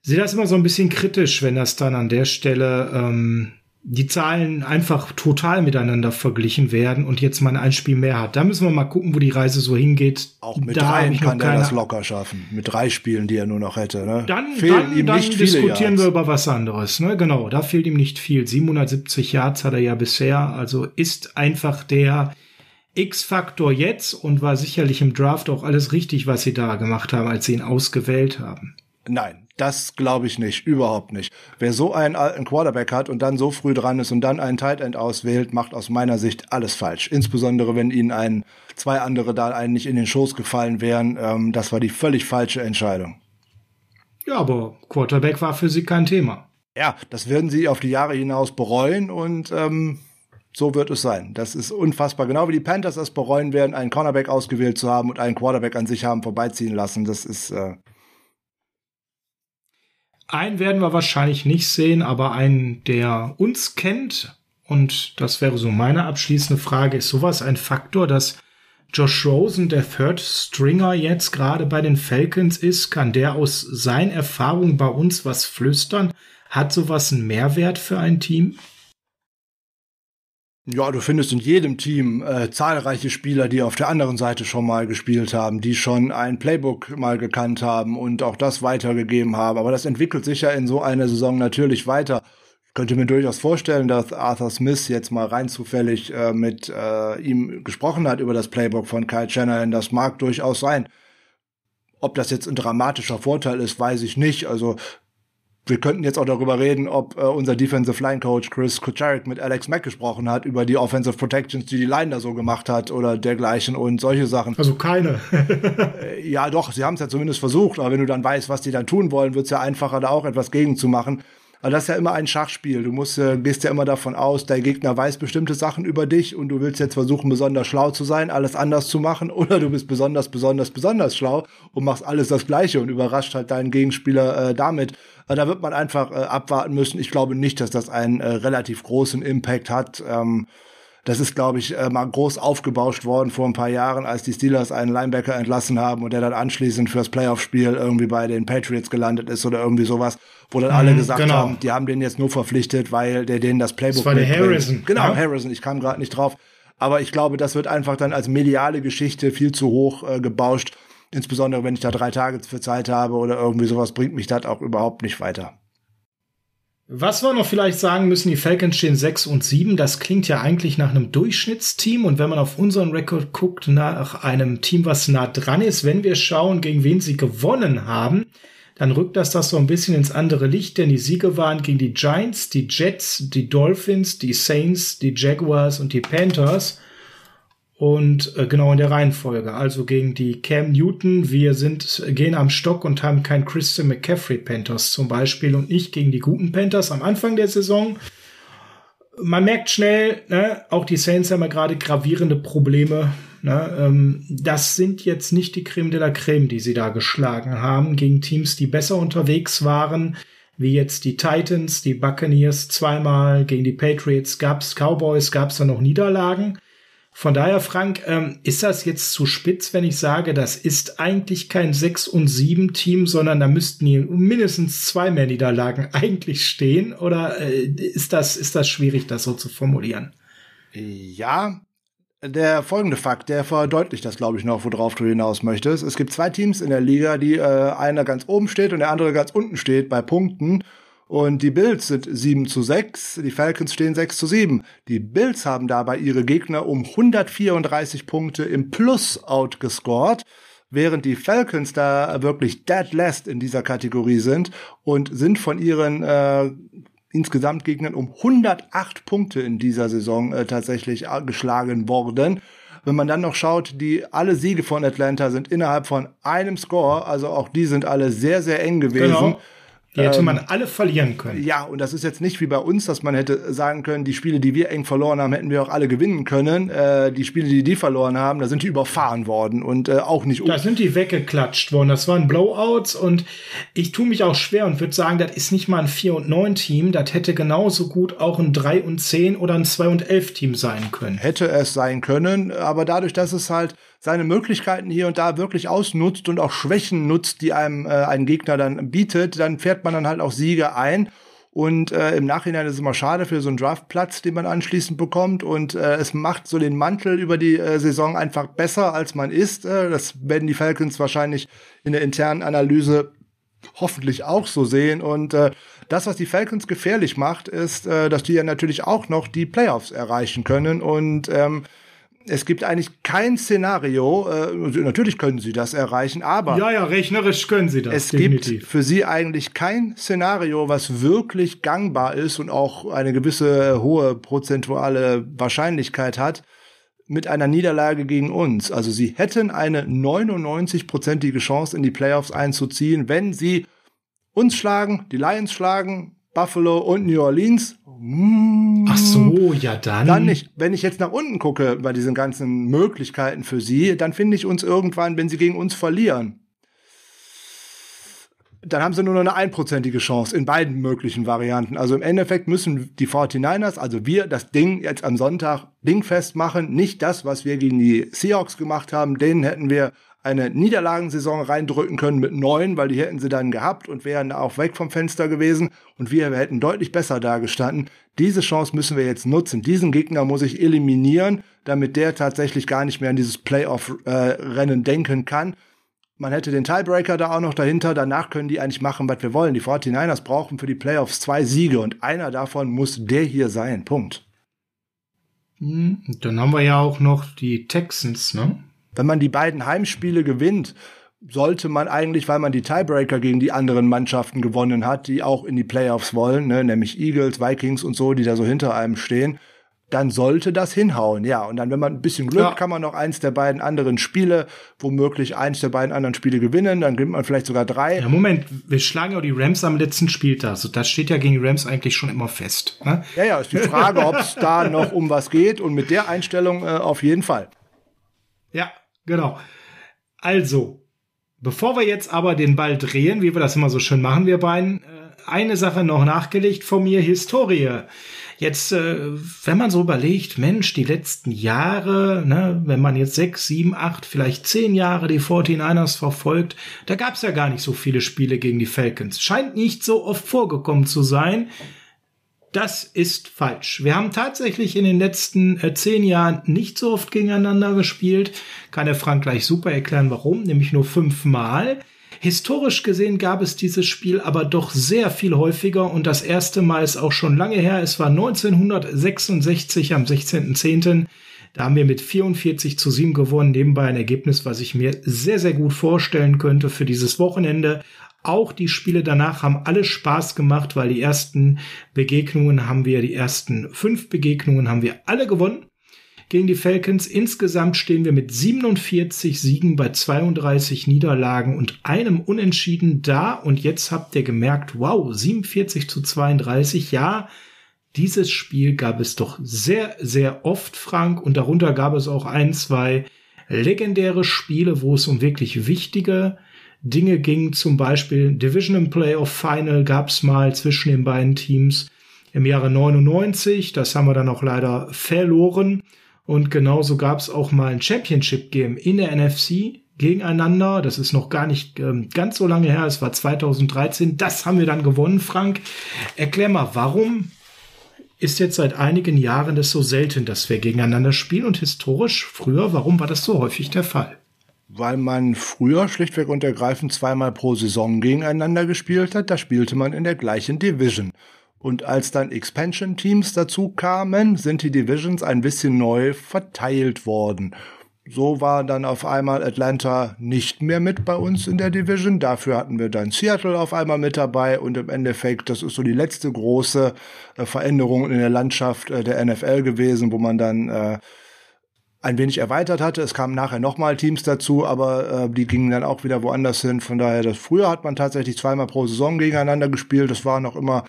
sehe das immer so ein bisschen kritisch, wenn das dann an der Stelle ähm, die Zahlen einfach total miteinander verglichen werden und jetzt mal ein Spiel mehr hat. Da müssen wir mal gucken, wo die Reise so hingeht. Auch mit da drei kann er das locker schaffen. Mit drei Spielen, die er nur noch hätte. Ne? Dann, dann, ihm dann nicht diskutieren wir über was anderes. Ne? Genau, da fehlt ihm nicht viel. 770 Yards hat er ja bisher. Also ist einfach der X-Faktor jetzt und war sicherlich im Draft auch alles richtig, was sie da gemacht haben, als sie ihn ausgewählt haben. Nein, das glaube ich nicht, überhaupt nicht. Wer so einen alten Quarterback hat und dann so früh dran ist und dann einen Tight End auswählt, macht aus meiner Sicht alles falsch. Insbesondere wenn ihnen ein, zwei andere da einen nicht in den Schoß gefallen wären. Ähm, das war die völlig falsche Entscheidung. Ja, aber Quarterback war für sie kein Thema. Ja, das werden sie auf die Jahre hinaus bereuen und ähm, so wird es sein. Das ist unfassbar. Genau wie die Panthers das bereuen werden, einen Cornerback ausgewählt zu haben und einen Quarterback an sich haben vorbeiziehen lassen. Das ist äh, einen werden wir wahrscheinlich nicht sehen, aber einen, der uns kennt. Und das wäre so meine abschließende Frage. Ist sowas ein Faktor, dass Josh Rosen der Third Stringer jetzt gerade bei den Falcons ist? Kann der aus seinen Erfahrungen bei uns was flüstern? Hat sowas einen Mehrwert für ein Team? Ja, du findest in jedem Team äh, zahlreiche Spieler, die auf der anderen Seite schon mal gespielt haben, die schon ein Playbook mal gekannt haben und auch das weitergegeben haben. Aber das entwickelt sich ja in so einer Saison natürlich weiter. Ich könnte mir durchaus vorstellen, dass Arthur Smith jetzt mal rein zufällig äh, mit äh, ihm gesprochen hat über das Playbook von Kyle Shanahan. Das mag durchaus sein. Ob das jetzt ein dramatischer Vorteil ist, weiß ich nicht. Also wir könnten jetzt auch darüber reden, ob äh, unser Defensive Line Coach Chris Kucharik mit Alex Mack gesprochen hat über die Offensive Protections, die die Line da so gemacht hat oder dergleichen und solche Sachen. Also keine. Äh, ja, doch, sie haben es ja zumindest versucht, aber wenn du dann weißt, was die dann tun wollen, wird es ja einfacher, da auch etwas gegen zu machen. Also das ist ja immer ein Schachspiel. Du musst, äh, gehst ja immer davon aus, der Gegner weiß bestimmte Sachen über dich und du willst jetzt versuchen, besonders schlau zu sein, alles anders zu machen, oder du bist besonders, besonders, besonders schlau und machst alles das Gleiche und überrascht halt deinen Gegenspieler äh, damit. Also da wird man einfach äh, abwarten müssen. Ich glaube nicht, dass das einen äh, relativ großen Impact hat. Ähm, das ist, glaube ich, äh, mal groß aufgebauscht worden vor ein paar Jahren, als die Steelers einen Linebacker entlassen haben und der dann anschließend fürs Playoff-Spiel irgendwie bei den Patriots gelandet ist oder irgendwie sowas, wo dann mhm, alle gesagt genau. haben, die haben den jetzt nur verpflichtet, weil der denen das Playbook Das war der Harrison. Genau, ja. Harrison. Ich kam gerade nicht drauf. Aber ich glaube, das wird einfach dann als mediale Geschichte viel zu hoch äh, gebauscht. Insbesondere, wenn ich da drei Tage für Zeit habe oder irgendwie sowas, bringt mich das auch überhaupt nicht weiter. Was wir noch vielleicht sagen müssen, die Falcons stehen 6 und 7. Das klingt ja eigentlich nach einem Durchschnittsteam. Und wenn man auf unseren Rekord guckt, nach einem Team, was nah dran ist, wenn wir schauen, gegen wen sie gewonnen haben, dann rückt das das so ein bisschen ins andere Licht, denn die Siege waren gegen die Giants, die Jets, die Dolphins, die Saints, die Jaguars und die Panthers. Und äh, genau in der Reihenfolge. Also gegen die Cam Newton, wir sind, gehen am Stock und haben kein Christian McCaffrey Panthers zum Beispiel und nicht gegen die guten Panthers am Anfang der Saison. Man merkt schnell, ne, auch die Saints haben ja gerade gravierende Probleme. Ne, ähm, das sind jetzt nicht die Creme de la Creme, die sie da geschlagen haben, gegen Teams, die besser unterwegs waren, wie jetzt die Titans, die Buccaneers zweimal, gegen die Patriots gab's Cowboys, gab's da noch Niederlagen. Von daher, Frank, ähm, ist das jetzt zu spitz, wenn ich sage, das ist eigentlich kein 6 und 7 Team, sondern da müssten hier mindestens zwei mehr Niederlagen eigentlich stehen? Oder äh, ist, das, ist das schwierig, das so zu formulieren? Ja, der folgende Fakt, der verdeutlicht das, glaube ich, noch, worauf du hinaus möchtest. Es gibt zwei Teams in der Liga, die äh, einer ganz oben steht und der andere ganz unten steht bei Punkten. Und die Bills sind 7 zu 6, die Falcons stehen 6 zu 7. Die Bills haben dabei ihre Gegner um 134 Punkte im Plus outgescored, während die Falcons da wirklich dead last in dieser Kategorie sind und sind von ihren äh, insgesamt Gegnern um 108 Punkte in dieser Saison äh, tatsächlich äh, geschlagen worden. Wenn man dann noch schaut, die alle Siege von Atlanta sind innerhalb von einem Score, also auch die sind alle sehr, sehr eng gewesen. Genau. Die hätte ähm, man alle verlieren können. Ja, und das ist jetzt nicht wie bei uns, dass man hätte sagen können, die Spiele, die wir eng verloren haben, hätten wir auch alle gewinnen können. Äh, die Spiele, die die verloren haben, da sind die überfahren worden und äh, auch nicht. Da sind die weggeklatscht worden. Das waren Blowouts und ich tue mich auch schwer und würde sagen, das ist nicht mal ein 4 und 9 Team. Das hätte genauso gut auch ein 3 und 10 oder ein 2 und 11 Team sein können. Hätte es sein können, aber dadurch, dass es halt seine Möglichkeiten hier und da wirklich ausnutzt und auch Schwächen nutzt, die einem äh, ein Gegner dann bietet, dann fährt man dann halt auch Siege ein. Und äh, im Nachhinein ist es immer schade für so einen Draftplatz, den man anschließend bekommt. Und äh, es macht so den Mantel über die äh, Saison einfach besser, als man ist. Äh, das werden die Falcons wahrscheinlich in der internen Analyse hoffentlich auch so sehen. Und äh, das, was die Falcons gefährlich macht, ist, äh, dass die ja natürlich auch noch die Playoffs erreichen können. Und ähm, es gibt eigentlich kein Szenario, äh, natürlich können sie das erreichen, aber. Ja, ja, rechnerisch können sie das. Es definitiv. gibt für sie eigentlich kein Szenario, was wirklich gangbar ist und auch eine gewisse hohe prozentuale Wahrscheinlichkeit hat, mit einer Niederlage gegen uns. Also sie hätten eine 99-prozentige Chance in die Playoffs einzuziehen, wenn sie uns schlagen, die Lions schlagen, Buffalo und New Orleans. Ach so, ja dann. Dann nicht. Wenn ich jetzt nach unten gucke bei diesen ganzen Möglichkeiten für sie, dann finde ich uns irgendwann, wenn sie gegen uns verlieren, dann haben sie nur noch eine einprozentige Chance in beiden möglichen Varianten. Also im Endeffekt müssen die 49ers, also wir, das Ding jetzt am Sonntag dingfest machen. Nicht das, was wir gegen die Seahawks gemacht haben. Denen hätten wir eine Niederlagensaison reindrücken können mit neun, weil die hätten sie dann gehabt und wären auch weg vom Fenster gewesen und wir hätten deutlich besser dargestanden. Diese Chance müssen wir jetzt nutzen. Diesen Gegner muss ich eliminieren, damit der tatsächlich gar nicht mehr an dieses Playoff-Rennen äh, denken kann. Man hätte den Tiebreaker da auch noch dahinter. Danach können die eigentlich machen, was wir wollen. Die 49ers brauchen für die Playoffs zwei Siege und einer davon muss der hier sein. Punkt. Hm, dann haben wir ja auch noch die Texans, ne? Wenn man die beiden Heimspiele gewinnt, sollte man eigentlich, weil man die Tiebreaker gegen die anderen Mannschaften gewonnen hat, die auch in die Playoffs wollen, ne, nämlich Eagles, Vikings und so, die da so hinter einem stehen, dann sollte das hinhauen. Ja, und dann, wenn man ein bisschen Glück, ja. kann man noch eins der beiden anderen Spiele, womöglich eins der beiden anderen Spiele gewinnen, dann gewinnt man vielleicht sogar drei. Ja, Moment, wir schlagen ja die Rams am letzten Spieltag. Also das steht ja gegen die Rams eigentlich schon immer fest. Ne? Ja, ja, ist die Frage, ob es da noch um was geht und mit der Einstellung äh, auf jeden Fall. Ja, genau. Also, bevor wir jetzt aber den Ball drehen, wie wir das immer so schön machen, wir beiden, äh, eine Sache noch nachgelegt von mir, Historie. Jetzt, äh, wenn man so überlegt, Mensch, die letzten Jahre, ne, wenn man jetzt sechs, sieben, acht, vielleicht zehn Jahre die 49ers verfolgt, da gab es ja gar nicht so viele Spiele gegen die Falcons. Scheint nicht so oft vorgekommen zu sein. Das ist falsch. Wir haben tatsächlich in den letzten äh, zehn Jahren nicht so oft gegeneinander gespielt. Kann der Frank gleich super erklären, warum, nämlich nur fünfmal. Historisch gesehen gab es dieses Spiel aber doch sehr viel häufiger und das erste Mal ist auch schon lange her. Es war 1966 am 16.10. Da haben wir mit 44 zu 7 gewonnen. Nebenbei ein Ergebnis, was ich mir sehr, sehr gut vorstellen könnte für dieses Wochenende. Auch die Spiele danach haben alle Spaß gemacht, weil die ersten Begegnungen haben wir, die ersten fünf Begegnungen haben wir alle gewonnen gegen die Falcons. Insgesamt stehen wir mit 47 Siegen bei 32 Niederlagen und einem Unentschieden da. Und jetzt habt ihr gemerkt, wow, 47 zu 32. Ja, dieses Spiel gab es doch sehr, sehr oft, Frank. Und darunter gab es auch ein, zwei legendäre Spiele, wo es um wirklich wichtige Dinge ging. Zum Beispiel Division Playoff Final gab es mal zwischen den beiden Teams im Jahre 99. Das haben wir dann auch leider verloren. Und genauso gab es auch mal ein Championship-Game in der NFC gegeneinander. Das ist noch gar nicht ähm, ganz so lange her. Es war 2013. Das haben wir dann gewonnen, Frank. Erklär mal, warum ist jetzt seit einigen Jahren das so selten, dass wir gegeneinander spielen und historisch früher, warum war das so häufig der Fall? Weil man früher schlichtweg und ergreifend zweimal pro Saison gegeneinander gespielt hat. Da spielte man in der gleichen Division. Und als dann Expansion Teams dazu kamen, sind die Divisions ein bisschen neu verteilt worden. So war dann auf einmal Atlanta nicht mehr mit bei uns in der Division. Dafür hatten wir dann Seattle auf einmal mit dabei und im Endeffekt, das ist so die letzte große äh, Veränderung in der Landschaft äh, der NFL gewesen, wo man dann äh, ein wenig erweitert hatte. Es kamen nachher nochmal Teams dazu, aber äh, die gingen dann auch wieder woanders hin. Von daher, das früher hat man tatsächlich zweimal pro Saison gegeneinander gespielt. Das war noch immer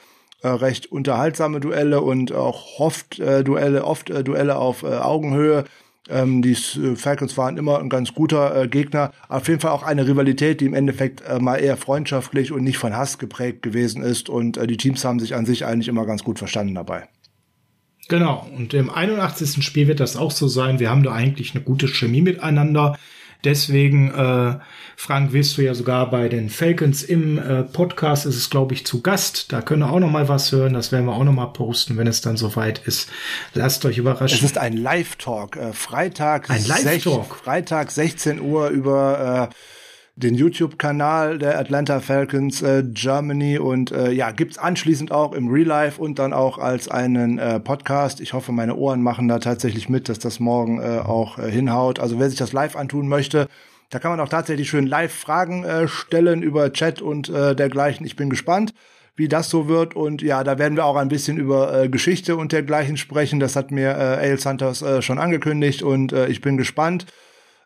äh, recht unterhaltsame Duelle und auch oft äh, Duelle, oft äh, Duelle auf äh, Augenhöhe. Ähm, die äh, Falcons waren immer ein ganz guter äh, Gegner. Auf jeden Fall auch eine Rivalität, die im Endeffekt mal eher freundschaftlich und nicht von Hass geprägt gewesen ist. Und die Teams haben sich an sich eigentlich immer ganz gut verstanden dabei. Genau. Und im 81. Spiel wird das auch so sein. Wir haben da eigentlich eine gute Chemie miteinander. Deswegen, äh, Frank, wirst du ja sogar bei den Falcons im äh, Podcast, ist es glaube ich zu Gast. Da können wir auch noch mal was hören. Das werden wir auch noch mal posten, wenn es dann soweit ist. Lasst euch überraschen. Es ist ein Live-Talk. Äh, Freitag, ein Live-Talk. Freitag 16 Uhr über äh, den YouTube-Kanal der Atlanta Falcons äh, Germany und äh, ja, gibt's anschließend auch im Real Life und dann auch als einen äh, Podcast. Ich hoffe, meine Ohren machen da tatsächlich mit, dass das morgen äh, auch äh, hinhaut. Also wer sich das live antun möchte, da kann man auch tatsächlich schön live Fragen äh, stellen über Chat und äh, dergleichen. Ich bin gespannt wie das so wird. Und ja, da werden wir auch ein bisschen über äh, Geschichte und dergleichen sprechen. Das hat mir äh, Ale Santos äh, schon angekündigt und äh, ich bin gespannt.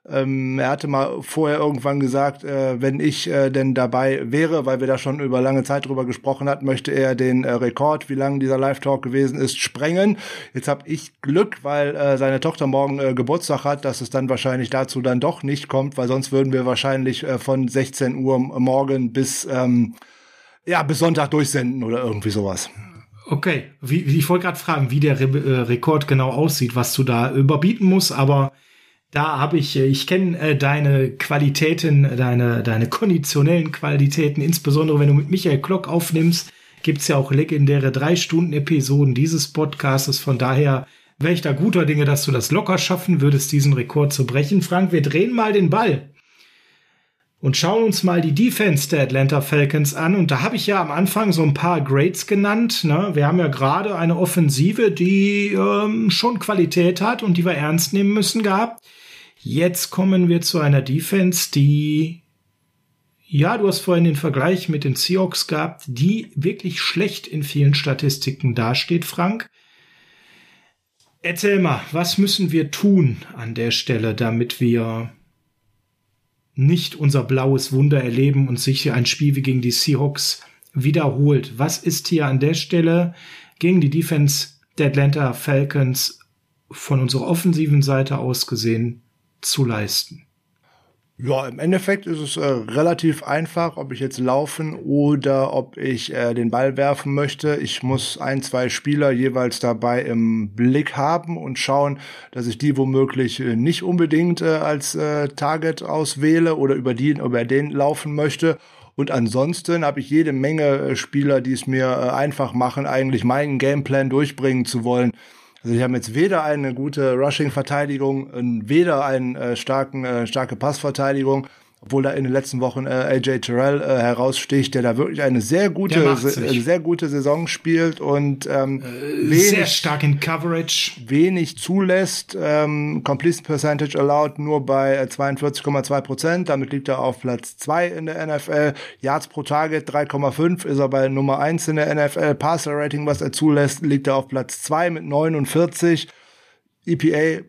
Ähm, er hatte mal vorher irgendwann gesagt, äh, wenn ich äh, denn dabei wäre, weil wir da schon über lange Zeit drüber gesprochen hatten, möchte er den äh, Rekord, wie lang dieser Live-Talk gewesen ist, sprengen. Jetzt habe ich Glück, weil äh, seine Tochter morgen äh, Geburtstag hat, dass es dann wahrscheinlich dazu dann doch nicht kommt, weil sonst würden wir wahrscheinlich äh, von 16 Uhr morgen bis ähm, ja bis Sonntag durchsenden oder irgendwie sowas. Okay, wie, ich wollte gerade fragen, wie der Re Rekord genau aussieht, was du da überbieten musst, aber da habe ich, äh, ich kenne äh, deine Qualitäten, deine, deine konditionellen Qualitäten, insbesondere wenn du mit Michael Klock aufnimmst, gibt's ja auch legendäre drei Stunden Episoden dieses Podcastes. Von daher wäre ich da guter Dinge, dass du das locker schaffen würdest, diesen Rekord zu brechen. Frank, wir drehen mal den Ball und schauen uns mal die Defense der Atlanta Falcons an. Und da habe ich ja am Anfang so ein paar Grades genannt. Ne? Wir haben ja gerade eine Offensive, die ähm, schon Qualität hat und die wir ernst nehmen müssen gehabt. Jetzt kommen wir zu einer Defense, die, ja, du hast vorhin den Vergleich mit den Seahawks gehabt, die wirklich schlecht in vielen Statistiken dasteht, Frank. Erzähl mal, was müssen wir tun an der Stelle, damit wir nicht unser blaues Wunder erleben und sich ein Spiel wie gegen die Seahawks wiederholt? Was ist hier an der Stelle gegen die Defense der Atlanta Falcons von unserer offensiven Seite aus gesehen zu leisten? Ja, im Endeffekt ist es äh, relativ einfach, ob ich jetzt laufen oder ob ich äh, den Ball werfen möchte. Ich muss ein, zwei Spieler jeweils dabei im Blick haben und schauen, dass ich die womöglich äh, nicht unbedingt äh, als äh, Target auswähle oder über die über den laufen möchte. Und ansonsten habe ich jede Menge äh, Spieler, die es mir einfach machen, eigentlich meinen Gameplan durchbringen zu wollen. Also die haben jetzt weder eine gute Rushing-Verteidigung, weder eine äh, starken, äh, starke Passverteidigung, obwohl da in den letzten Wochen äh, AJ Terrell äh, heraussticht, der da wirklich eine sehr gute, se sehr gute Saison spielt und ähm, äh, wenig, sehr stark in Coverage, wenig zulässt. Ähm, Completion Percentage allowed nur bei 42,2 Prozent, damit liegt er auf Platz zwei in der NFL. Yards pro Target 3,5 ist er bei Nummer eins in der NFL. Passer Rating, was er zulässt, liegt er auf Platz zwei mit 49. EPA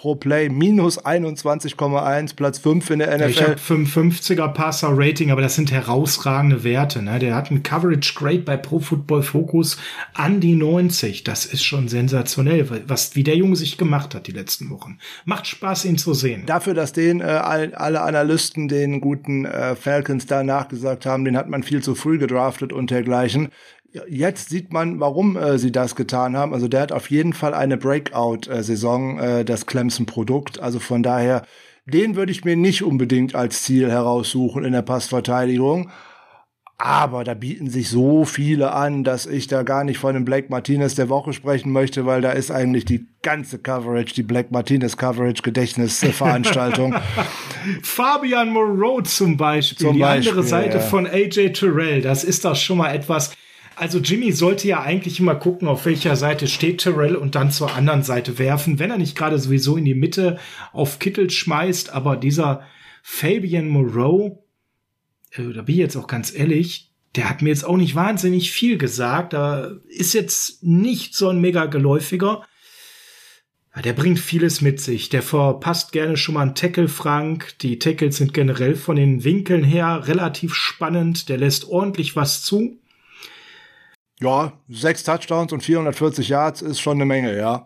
pro Play minus 21,1, Platz 5 in der NFL. Ich habe 55er Passer Rating, aber das sind herausragende Werte. Ne? Der hat ein Coverage Grade bei Pro Football Focus an die 90. Das ist schon sensationell, was wie der Junge sich gemacht hat die letzten Wochen. Macht Spaß, ihn zu sehen. Dafür, dass den äh, alle Analysten den guten äh, Falcons da nachgesagt haben, den hat man viel zu früh gedraftet und dergleichen, Jetzt sieht man, warum äh, sie das getan haben. Also der hat auf jeden Fall eine Breakout-Saison, äh, das Clemson-Produkt. Also von daher, den würde ich mir nicht unbedingt als Ziel heraussuchen in der Passverteidigung. Aber da bieten sich so viele an, dass ich da gar nicht von dem Blake Martinez der Woche sprechen möchte, weil da ist eigentlich die ganze Coverage, die Blake Martinez Coverage Gedächtnisveranstaltung. Fabian Moreau zum Beispiel, zum die Beispiel, andere Seite ja. von AJ Terrell, das ist doch schon mal etwas, also Jimmy sollte ja eigentlich immer gucken, auf welcher Seite steht Terrell und dann zur anderen Seite werfen, wenn er nicht gerade sowieso in die Mitte auf Kittel schmeißt. Aber dieser Fabian Moreau, äh, da bin ich jetzt auch ganz ehrlich, der hat mir jetzt auch nicht wahnsinnig viel gesagt. Da ist jetzt nicht so ein mega geläufiger. Der bringt vieles mit sich. Der verpasst gerne schon mal einen Tackle, Frank. Die Tackles sind generell von den Winkeln her relativ spannend. Der lässt ordentlich was zu. Ja, sechs Touchdowns und 440 Yards ist schon eine Menge, ja.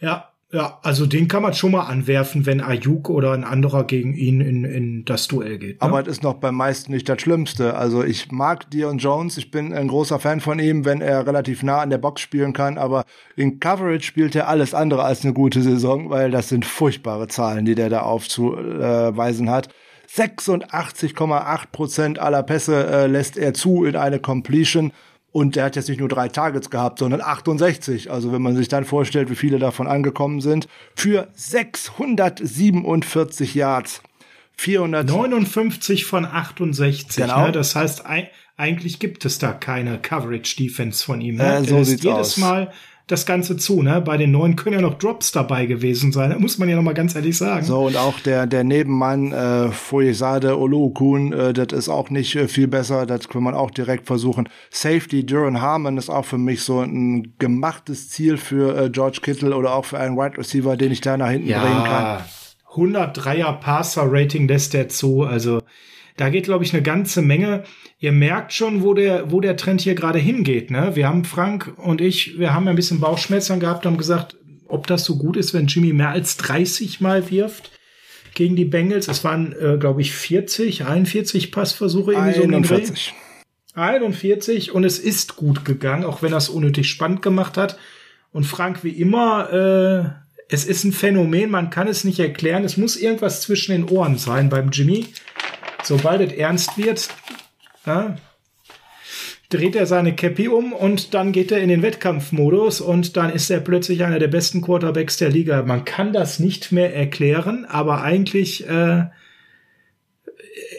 Ja, ja, also den kann man schon mal anwerfen, wenn Ayuk oder ein anderer gegen ihn in, in das Duell geht. Ne? Aber es ist noch beim meisten nicht das Schlimmste. Also ich mag Dion Jones, ich bin ein großer Fan von ihm, wenn er relativ nah an der Box spielen kann, aber in Coverage spielt er alles andere als eine gute Saison, weil das sind furchtbare Zahlen, die der da aufzuweisen hat. 86,8 Prozent aller Pässe äh, lässt er zu in eine Completion und der hat jetzt nicht nur drei Targets gehabt, sondern 68. Also wenn man sich dann vorstellt, wie viele davon angekommen sind, für 647 Yards. 459 von 68. Genau. Ne? Das heißt, eigentlich gibt es da keine Coverage Defense von ihm. Ne? Äh, so sieht's jedes aus. Mal das Ganze zu. Ne? Bei den neuen können ja noch Drops dabei gewesen sein. Da muss man ja noch mal ganz ehrlich sagen. So, und auch der, der Nebenmann, äh, Foyesade Olokun, äh, das ist auch nicht äh, viel besser. Das kann man auch direkt versuchen. Safety, Duran Harmon ist auch für mich so ein gemachtes Ziel für äh, George Kittle oder auch für einen Wide Receiver, den ich da nach hinten ja, bringen kann. 103er Passer-Rating lässt der zu. Also da geht, glaube ich, eine ganze Menge. Ihr merkt schon, wo der, wo der Trend hier gerade hingeht. Ne? Wir haben Frank und ich, wir haben ein bisschen Bauchschmerzen gehabt, haben gesagt, ob das so gut ist, wenn Jimmy mehr als 30 Mal wirft gegen die Bengals. Es waren, äh, glaube ich, 40, 41 Passversuche. Irgendwie 41. So 41 und es ist gut gegangen, auch wenn es unnötig spannend gemacht hat. Und Frank, wie immer, äh, es ist ein Phänomen, man kann es nicht erklären. Es muss irgendwas zwischen den Ohren sein beim Jimmy sobald es ernst wird, ja, dreht er seine Cappy um und dann geht er in den Wettkampfmodus und dann ist er plötzlich einer der besten Quarterbacks der Liga. Man kann das nicht mehr erklären, aber eigentlich, äh,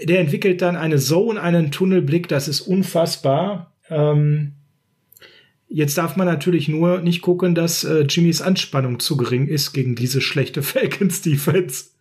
der entwickelt dann eine Zone, einen Tunnelblick, das ist unfassbar. Ähm, jetzt darf man natürlich nur nicht gucken, dass äh, Jimmys Anspannung zu gering ist gegen diese schlechte Falcons Defense.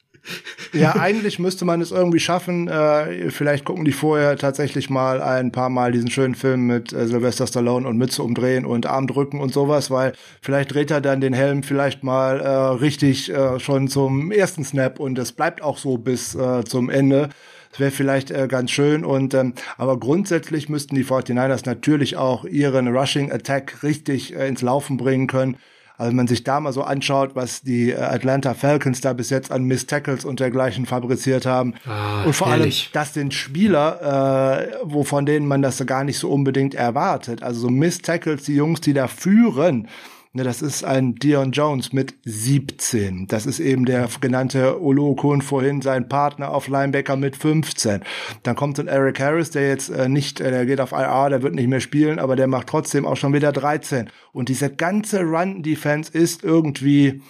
Ja, eigentlich müsste man es irgendwie schaffen. Äh, vielleicht gucken die vorher tatsächlich mal ein paar Mal diesen schönen Film mit äh, Sylvester Stallone und Mütze umdrehen und Arm drücken und sowas, weil vielleicht dreht er dann den Helm vielleicht mal äh, richtig äh, schon zum ersten Snap und es bleibt auch so bis äh, zum Ende. Das wäre vielleicht äh, ganz schön. Und ähm, aber grundsätzlich müssten die 49ers natürlich auch ihren Rushing Attack richtig äh, ins Laufen bringen können. Also wenn man sich da mal so anschaut, was die äh, Atlanta Falcons da bis jetzt an Miss Tackles und dergleichen fabriziert haben. Ah, und vor ehrlich. allem, das sind Spieler, äh, wo von denen man das gar nicht so unbedingt erwartet. Also so Miss Tackles, die Jungs, die da führen, Ne, das ist ein Dion Jones mit 17. Das ist eben der genannte Olokun vorhin, sein Partner auf Linebacker mit 15. Dann kommt ein Eric Harris, der jetzt äh, nicht, äh, der geht auf IR, der wird nicht mehr spielen, aber der macht trotzdem auch schon wieder 13. Und diese ganze Run-Defense ist irgendwie,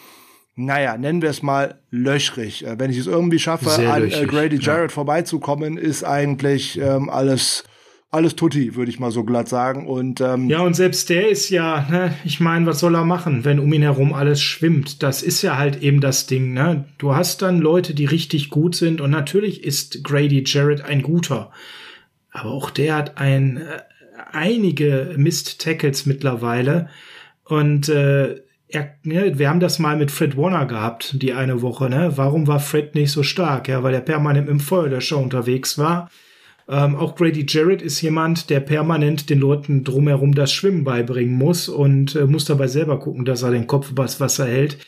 naja, nennen wir es mal löchrig. Äh, wenn ich es irgendwie schaffe, an äh, Grady Jarrett ja. vorbeizukommen, ist eigentlich ähm, alles alles Tutti, würde ich mal so glatt sagen. Und ähm, ja, und selbst der ist ja, ne, ich meine, was soll er machen, wenn um ihn herum alles schwimmt? Das ist ja halt eben das Ding, ne? Du hast dann Leute, die richtig gut sind und natürlich ist Grady Jarrett ein guter. Aber auch der hat ein äh, einige Mist-Tackles mittlerweile. Und äh, er, ne, wir haben das mal mit Fred Warner gehabt, die eine Woche, ne? Warum war Fred nicht so stark? Ja, weil er permanent im Feuer der Show unterwegs war ähm, auch Grady Jarrett ist jemand, der permanent den Leuten drumherum das Schwimmen beibringen muss und äh, muss dabei selber gucken, dass er den Kopf übers Wasser hält.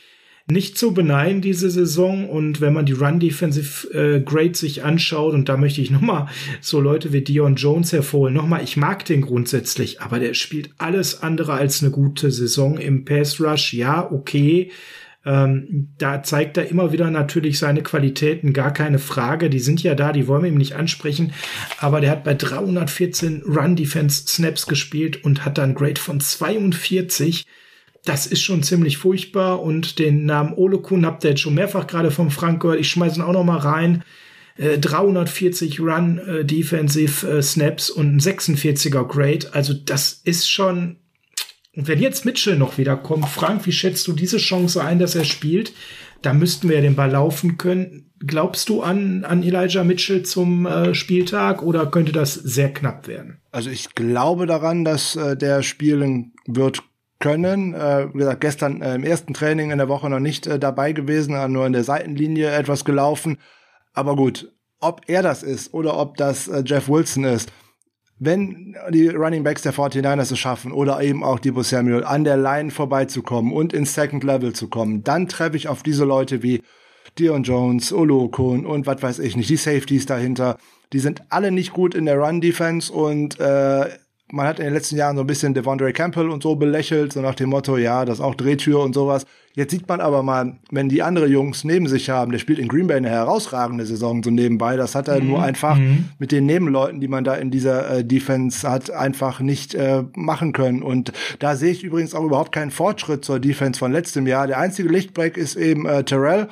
Nicht zu beneiden diese Saison und wenn man die Run Defensive äh, Grade sich anschaut und da möchte ich nochmal so Leute wie Dion Jones hervorholen. Nochmal, ich mag den grundsätzlich, aber der spielt alles andere als eine gute Saison im Pass Rush. Ja, okay. Ähm, da zeigt er immer wieder natürlich seine Qualitäten, gar keine Frage. Die sind ja da, die wollen wir ihm nicht ansprechen. Aber der hat bei 314 Run Defense Snaps gespielt und hat dann Grade von 42. Das ist schon ziemlich furchtbar. Und den Namen Ole Kuhn habt ihr jetzt schon mehrfach gerade vom Frank gehört. Ich schmeiße ihn auch noch mal rein. 340 äh, Run äh, Defensive äh, Snaps und ein 46er Grade. Also das ist schon und wenn jetzt Mitchell noch wieder kommt, Frank, wie schätzt du diese Chance ein, dass er spielt? Da müssten wir den Ball laufen können. Glaubst du an, an Elijah Mitchell zum äh, Spieltag oder könnte das sehr knapp werden? Also ich glaube daran, dass äh, der spielen wird können. Äh, wie gesagt, gestern äh, im ersten Training in der Woche noch nicht äh, dabei gewesen, nur in der Seitenlinie etwas gelaufen. Aber gut, ob er das ist oder ob das äh, Jeff Wilson ist, wenn die Running Backs der 49ers es schaffen oder eben auch Debo Samuel an der Line vorbeizukommen und ins Second Level zu kommen, dann treffe ich auf diese Leute wie Dion Jones, Olokun und was weiß ich nicht, die Safeties dahinter. Die sind alle nicht gut in der Run Defense und äh, man hat in den letzten Jahren so ein bisschen Devondre Campbell und so belächelt, so nach dem Motto, ja, das ist auch Drehtür und sowas. Jetzt sieht man aber mal, wenn die andere Jungs neben sich haben, der spielt in Green Bay eine herausragende Saison so nebenbei. Das hat er mhm. nur einfach mhm. mit den Nebenleuten, die man da in dieser äh, Defense hat, einfach nicht äh, machen können. Und da sehe ich übrigens auch überhaupt keinen Fortschritt zur Defense von letztem Jahr. Der einzige Lichtbreak ist eben äh, Terrell,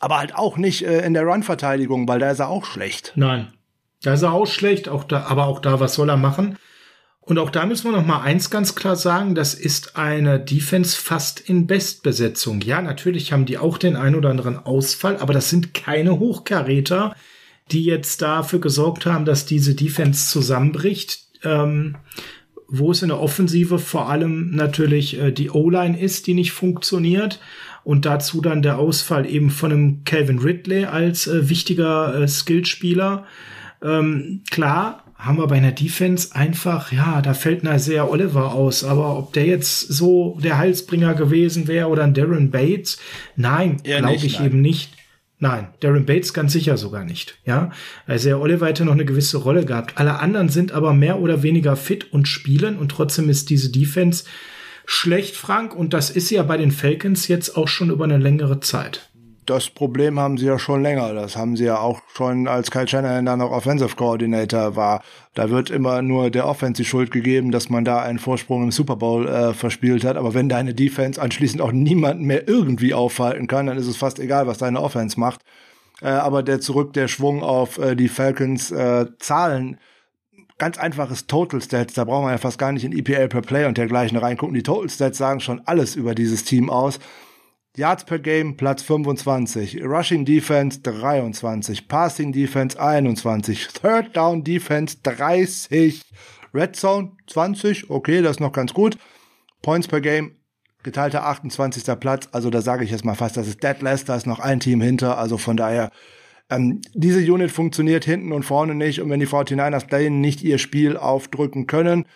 aber halt auch nicht äh, in der Run-Verteidigung, weil da ist er auch schlecht. Nein, da ist er auch schlecht, auch da, aber auch da, was soll er machen? Und auch da müssen wir noch mal eins ganz klar sagen, das ist eine Defense fast in Bestbesetzung. Ja, natürlich haben die auch den ein oder anderen Ausfall, aber das sind keine Hochkaräter, die jetzt dafür gesorgt haben, dass diese Defense zusammenbricht. Ähm, wo es in der Offensive vor allem natürlich äh, die O-Line ist, die nicht funktioniert. Und dazu dann der Ausfall eben von einem Calvin Ridley als äh, wichtiger äh, Skillspieler. Ähm, klar, haben wir bei einer Defense einfach, ja, da fällt ein sehr Oliver aus, aber ob der jetzt so der Heilsbringer gewesen wäre oder ein Darren Bates, nein, glaube ich nein. eben nicht. Nein, Darren Bates ganz sicher sogar nicht. Ja, also der Oliver hätte noch eine gewisse Rolle gehabt. Alle anderen sind aber mehr oder weniger fit und spielen und trotzdem ist diese Defense schlecht, Frank. Und das ist ja bei den Falcons jetzt auch schon über eine längere Zeit das Problem haben sie ja schon länger. Das haben sie ja auch schon, als Kyle Shanahan dann noch Offensive Coordinator war. Da wird immer nur der Offense die Schuld gegeben, dass man da einen Vorsprung im Super Bowl äh, verspielt hat. Aber wenn deine Defense anschließend auch niemanden mehr irgendwie aufhalten kann, dann ist es fast egal, was deine Offense macht. Äh, aber der zurück, der Schwung auf äh, die Falcons äh, Zahlen, ganz einfaches Total Stats, da braucht man ja fast gar nicht in EPA per Play und dergleichen reingucken. Die Total Stats sagen schon alles über dieses Team aus Yards per Game Platz 25, Rushing Defense 23, Passing Defense 21, Third Down Defense 30, Red Zone 20, okay, das ist noch ganz gut. Points per Game geteilter 28. Platz, also da sage ich jetzt mal fast, das ist Dead Less, da ist noch ein Team hinter, also von daher ähm, diese Unit funktioniert hinten und vorne nicht. Und wenn die 49ers dahin nicht ihr Spiel aufdrücken können,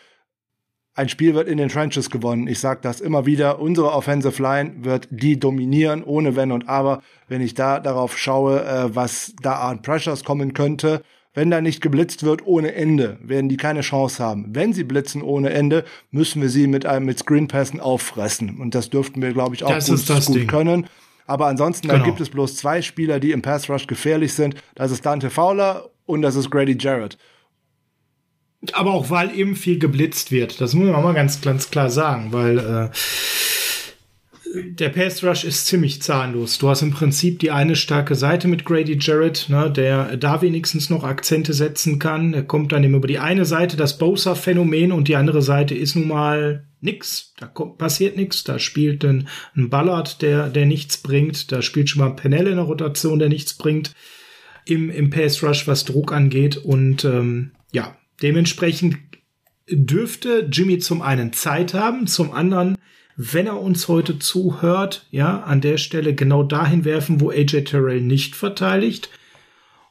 ein Spiel wird in den Trenches gewonnen. Ich sage das immer wieder. Unsere Offensive Line wird die dominieren, ohne Wenn und Aber. Wenn ich da darauf schaue, äh, was da an Pressures kommen könnte, wenn da nicht geblitzt wird ohne Ende, werden die keine Chance haben. Wenn sie blitzen ohne Ende, müssen wir sie mit einem mit Screenpassen auffressen. Und das dürften wir, glaube ich, auch das gut, gut können. Aber ansonsten, genau. da gibt es bloß zwei Spieler, die im Pass Rush gefährlich sind. Das ist Dante Fowler und das ist Grady Jarrett. Aber auch weil eben viel geblitzt wird. Das muss man mal ganz, ganz klar sagen, weil äh, der Pass Rush ist ziemlich zahnlos. Du hast im Prinzip die eine starke Seite mit Grady Jarrett, ne, der da wenigstens noch Akzente setzen kann. Er kommt dann eben über die eine Seite das Bosa-Phänomen und die andere Seite ist nun mal nix. Da kommt, passiert nichts. Da spielt ein, ein Ballard, der, der nichts bringt. Da spielt schon mal ein Penell in der Rotation, der nichts bringt. Im, im Pass Rush, was Druck angeht. Und ähm, ja, Dementsprechend dürfte Jimmy zum einen Zeit haben, zum anderen, wenn er uns heute zuhört, ja, an der Stelle genau dahin werfen, wo AJ Terrell nicht verteidigt.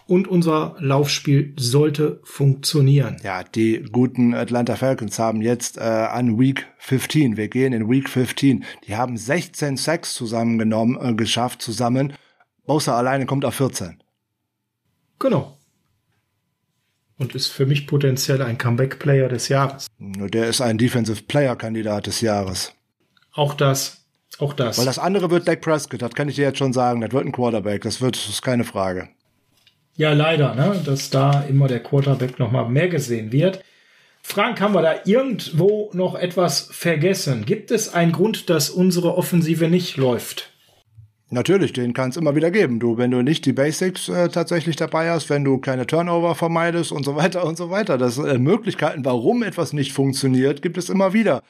Und unser Laufspiel sollte funktionieren. Ja, die guten Atlanta Falcons haben jetzt äh, an Week 15, wir gehen in Week 15, die haben 16 Sacks zusammengenommen, äh, geschafft zusammen. Bosa alleine kommt auf 14. Genau und ist für mich potenziell ein Comeback-Player des Jahres. Der ist ein Defensive Player-Kandidat des Jahres. Auch das. Auch das. Weil das andere wird Dak Prescott, das kann ich dir jetzt schon sagen. Das wird ein Quarterback, das wird, das ist keine Frage. Ja, leider, ne, dass da immer der Quarterback noch mal mehr gesehen wird. Frank, haben wir da irgendwo noch etwas vergessen? Gibt es einen Grund, dass unsere Offensive nicht läuft? Natürlich, den kann es immer wieder geben. Du, wenn du nicht die Basics äh, tatsächlich dabei hast, wenn du keine Turnover vermeidest und so weiter und so weiter. Das äh, Möglichkeiten, warum etwas nicht funktioniert, gibt es immer wieder.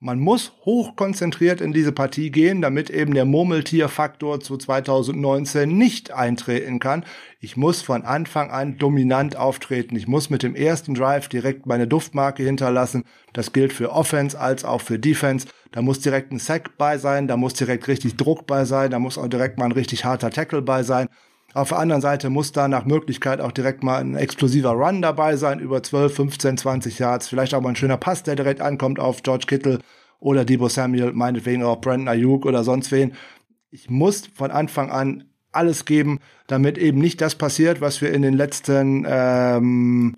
Man muss hochkonzentriert in diese Partie gehen, damit eben der Murmeltierfaktor zu 2019 nicht eintreten kann. Ich muss von Anfang an dominant auftreten. Ich muss mit dem ersten Drive direkt meine Duftmarke hinterlassen. Das gilt für Offense als auch für Defense. Da muss direkt ein Sack bei sein, da muss direkt richtig Druck bei sein, da muss auch direkt mal ein richtig harter Tackle bei sein. Auf der anderen Seite muss da nach Möglichkeit auch direkt mal ein explosiver Run dabei sein, über 12, 15, 20 Yards. Vielleicht auch mal ein schöner Pass, der direkt ankommt auf George Kittle oder Debo Samuel, meinetwegen auch Brandon Ayuk oder sonst wen. Ich muss von Anfang an alles geben, damit eben nicht das passiert, was wir in den letzten ähm,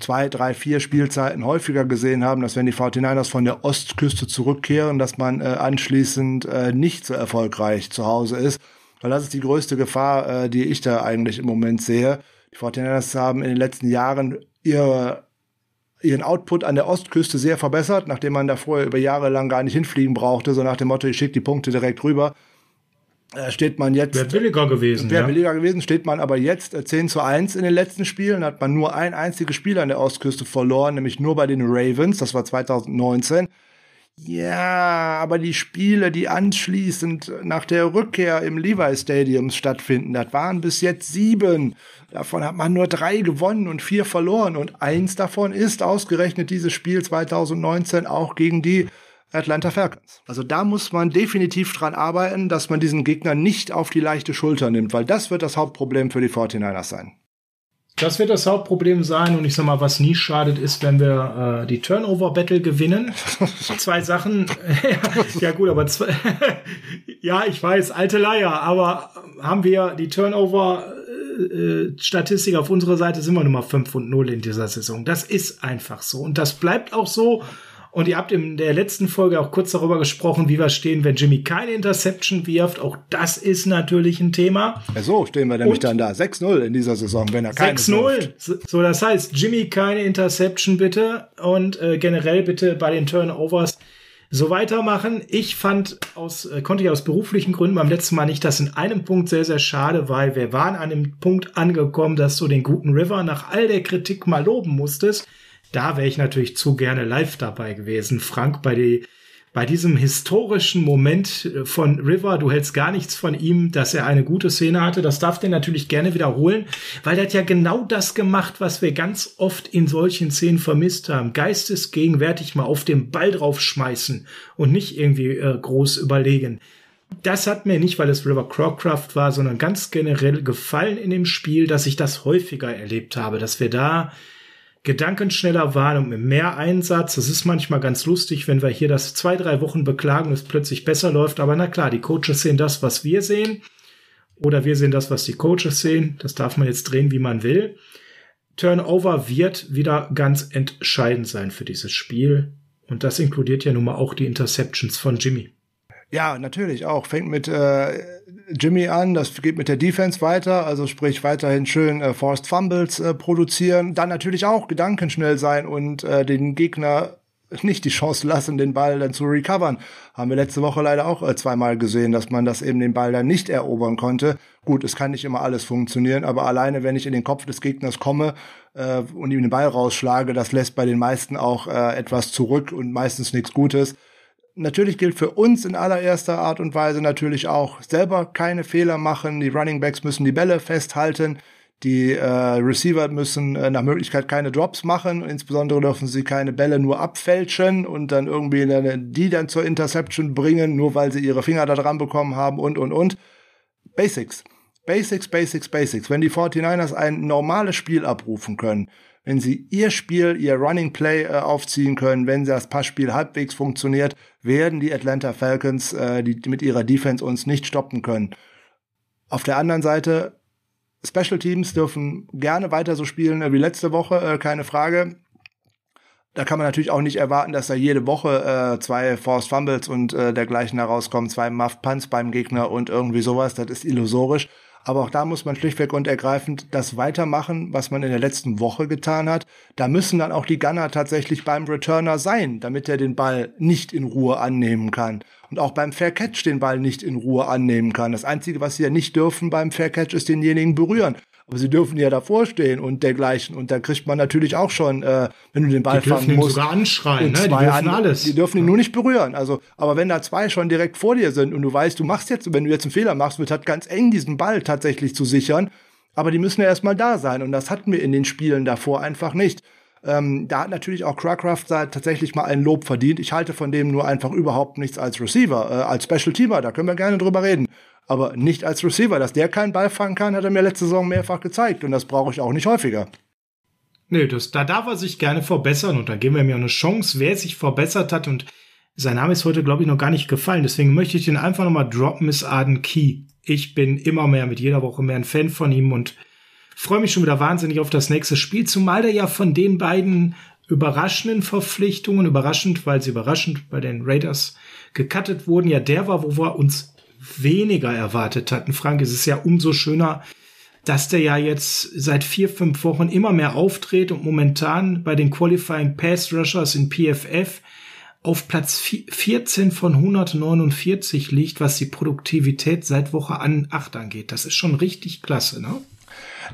zwei, drei, vier Spielzeiten häufiger gesehen haben, dass wenn die 49ers von der Ostküste zurückkehren, dass man äh, anschließend äh, nicht so erfolgreich zu Hause ist. Weil das ist die größte Gefahr, äh, die ich da eigentlich im Moment sehe. Die 49ers haben in den letzten Jahren ihre, ihren Output an der Ostküste sehr verbessert, nachdem man da vorher über Jahre lang gar nicht hinfliegen brauchte, so nach dem Motto, ich schicke die Punkte direkt rüber. Äh, steht man jetzt. Wäre billiger gewesen. Wäre ja. billiger gewesen, steht man aber jetzt äh, 10 zu 1 in den letzten Spielen, hat man nur ein einziges Spiel an der Ostküste verloren, nämlich nur bei den Ravens, das war 2019. Ja, aber die Spiele, die anschließend nach der Rückkehr im Levi Stadium stattfinden, das waren bis jetzt sieben. Davon hat man nur drei gewonnen und vier verloren. Und eins davon ist ausgerechnet dieses Spiel 2019 auch gegen die Atlanta Falcons. Also da muss man definitiv dran arbeiten, dass man diesen Gegner nicht auf die leichte Schulter nimmt, weil das wird das Hauptproblem für die 49ers sein. Das wird das Hauptproblem sein und ich sag mal, was nie schadet, ist, wenn wir äh, die Turnover-Battle gewinnen. zwei Sachen, ja gut, aber zwei, ja, ich weiß, alte Leier, aber haben wir die Turnover-Statistik äh, auf unserer Seite, sind wir Nummer 5 und 0 in dieser Saison. Das ist einfach so und das bleibt auch so und ihr habt in der letzten Folge auch kurz darüber gesprochen, wie wir stehen, wenn Jimmy keine Interception wirft. Auch das ist natürlich ein Thema. Ja, so stehen wir nämlich Und dann da. 6-0 in dieser Saison, wenn er keine 6-0. So, das heißt, Jimmy keine Interception bitte. Und äh, generell bitte bei den Turnovers so weitermachen. Ich fand aus, äh, konnte ich aus beruflichen Gründen beim letzten Mal nicht das in einem Punkt sehr, sehr schade, weil wir waren an dem Punkt angekommen, dass du den guten River nach all der Kritik mal loben musstest. Da wäre ich natürlich zu gerne live dabei gewesen. Frank, bei, die, bei diesem historischen Moment äh, von River, du hältst gar nichts von ihm, dass er eine gute Szene hatte, das darf der natürlich gerne wiederholen, weil er hat ja genau das gemacht, was wir ganz oft in solchen Szenen vermisst haben. Geistesgegenwärtig mal auf den Ball draufschmeißen und nicht irgendwie äh, groß überlegen. Das hat mir nicht, weil es River Crowcraft war, sondern ganz generell gefallen in dem Spiel, dass ich das häufiger erlebt habe, dass wir da gedankenschneller waren und mit mehr Einsatz. Das ist manchmal ganz lustig, wenn wir hier das zwei, drei Wochen beklagen es plötzlich besser läuft. Aber na klar, die Coaches sehen das, was wir sehen. Oder wir sehen das, was die Coaches sehen. Das darf man jetzt drehen, wie man will. Turnover wird wieder ganz entscheidend sein für dieses Spiel. Und das inkludiert ja nun mal auch die Interceptions von Jimmy. Ja, natürlich auch. Fängt mit äh, Jimmy an, das geht mit der Defense weiter, also sprich weiterhin schön äh, Forced Fumbles äh, produzieren. Dann natürlich auch gedankenschnell sein und äh, den Gegner nicht die Chance lassen, den Ball dann zu recovern. Haben wir letzte Woche leider auch äh, zweimal gesehen, dass man das eben den Ball dann nicht erobern konnte. Gut, es kann nicht immer alles funktionieren, aber alleine, wenn ich in den Kopf des Gegners komme äh, und ihm den Ball rausschlage, das lässt bei den meisten auch äh, etwas zurück und meistens nichts Gutes. Natürlich gilt für uns in allererster Art und Weise natürlich auch selber keine Fehler machen. Die Running Backs müssen die Bälle festhalten. Die äh, Receiver müssen äh, nach Möglichkeit keine Drops machen. Insbesondere dürfen sie keine Bälle nur abfälschen und dann irgendwie eine, die dann zur Interception bringen, nur weil sie ihre Finger da dran bekommen haben und, und, und. Basics. Basics, Basics, Basics. Wenn die 49ers ein normales Spiel abrufen können, wenn sie ihr Spiel, ihr Running Play äh, aufziehen können, wenn das Passspiel halbwegs funktioniert, werden die Atlanta Falcons äh, die, mit ihrer Defense uns nicht stoppen können. Auf der anderen Seite, Special Teams dürfen gerne weiter so spielen äh, wie letzte Woche, äh, keine Frage. Da kann man natürlich auch nicht erwarten, dass da jede Woche äh, zwei Forced Fumbles und äh, dergleichen herauskommen, zwei Muff Punts beim Gegner und irgendwie sowas. Das ist illusorisch. Aber auch da muss man schlichtweg und ergreifend das weitermachen, was man in der letzten Woche getan hat. Da müssen dann auch die Gunner tatsächlich beim Returner sein, damit er den Ball nicht in Ruhe annehmen kann. Und auch beim Fair Catch den Ball nicht in Ruhe annehmen kann. Das Einzige, was sie ja nicht dürfen beim Fair Catch, ist denjenigen berühren. Aber sie dürfen ja davor stehen und dergleichen. Und da kriegt man natürlich auch schon, äh, wenn du den Ball die fangen musst. sogar anschreien, ne? Die dürfen an, alles. Die dürfen ihn nur nicht berühren. Also, aber wenn da zwei schon direkt vor dir sind und du weißt, du machst jetzt, wenn du jetzt einen Fehler machst, wird halt ganz eng, diesen Ball tatsächlich zu sichern. Aber die müssen ja erstmal da sein. Und das hatten wir in den Spielen davor einfach nicht. Ähm, da hat natürlich auch Crackraft tatsächlich mal ein Lob verdient. Ich halte von dem nur einfach überhaupt nichts als Receiver, äh, als Special Teamer. Da können wir gerne drüber reden aber nicht als Receiver. Dass der keinen Ball fangen kann, hat er mir letzte Saison mehrfach gezeigt und das brauche ich auch nicht häufiger. Nee, das, da darf er sich gerne verbessern und da geben wir mir eine Chance, wer sich verbessert hat und sein Name ist heute, glaube ich, noch gar nicht gefallen. Deswegen möchte ich den einfach nochmal droppen, Miss Arden Key. Ich bin immer mehr mit jeder Woche mehr ein Fan von ihm und freue mich schon wieder wahnsinnig auf das nächste Spiel, zumal der ja von den beiden überraschenden Verpflichtungen, überraschend, weil sie überraschend bei den Raiders gecuttet wurden, ja der war, wo wir uns weniger erwartet hatten. Frank, es ist ja umso schöner, dass der ja jetzt seit vier, fünf Wochen immer mehr auftritt und momentan bei den Qualifying Pass Rushers in PFF auf Platz 14 von 149 liegt, was die Produktivität seit Woche an 8 angeht. Das ist schon richtig klasse, ne?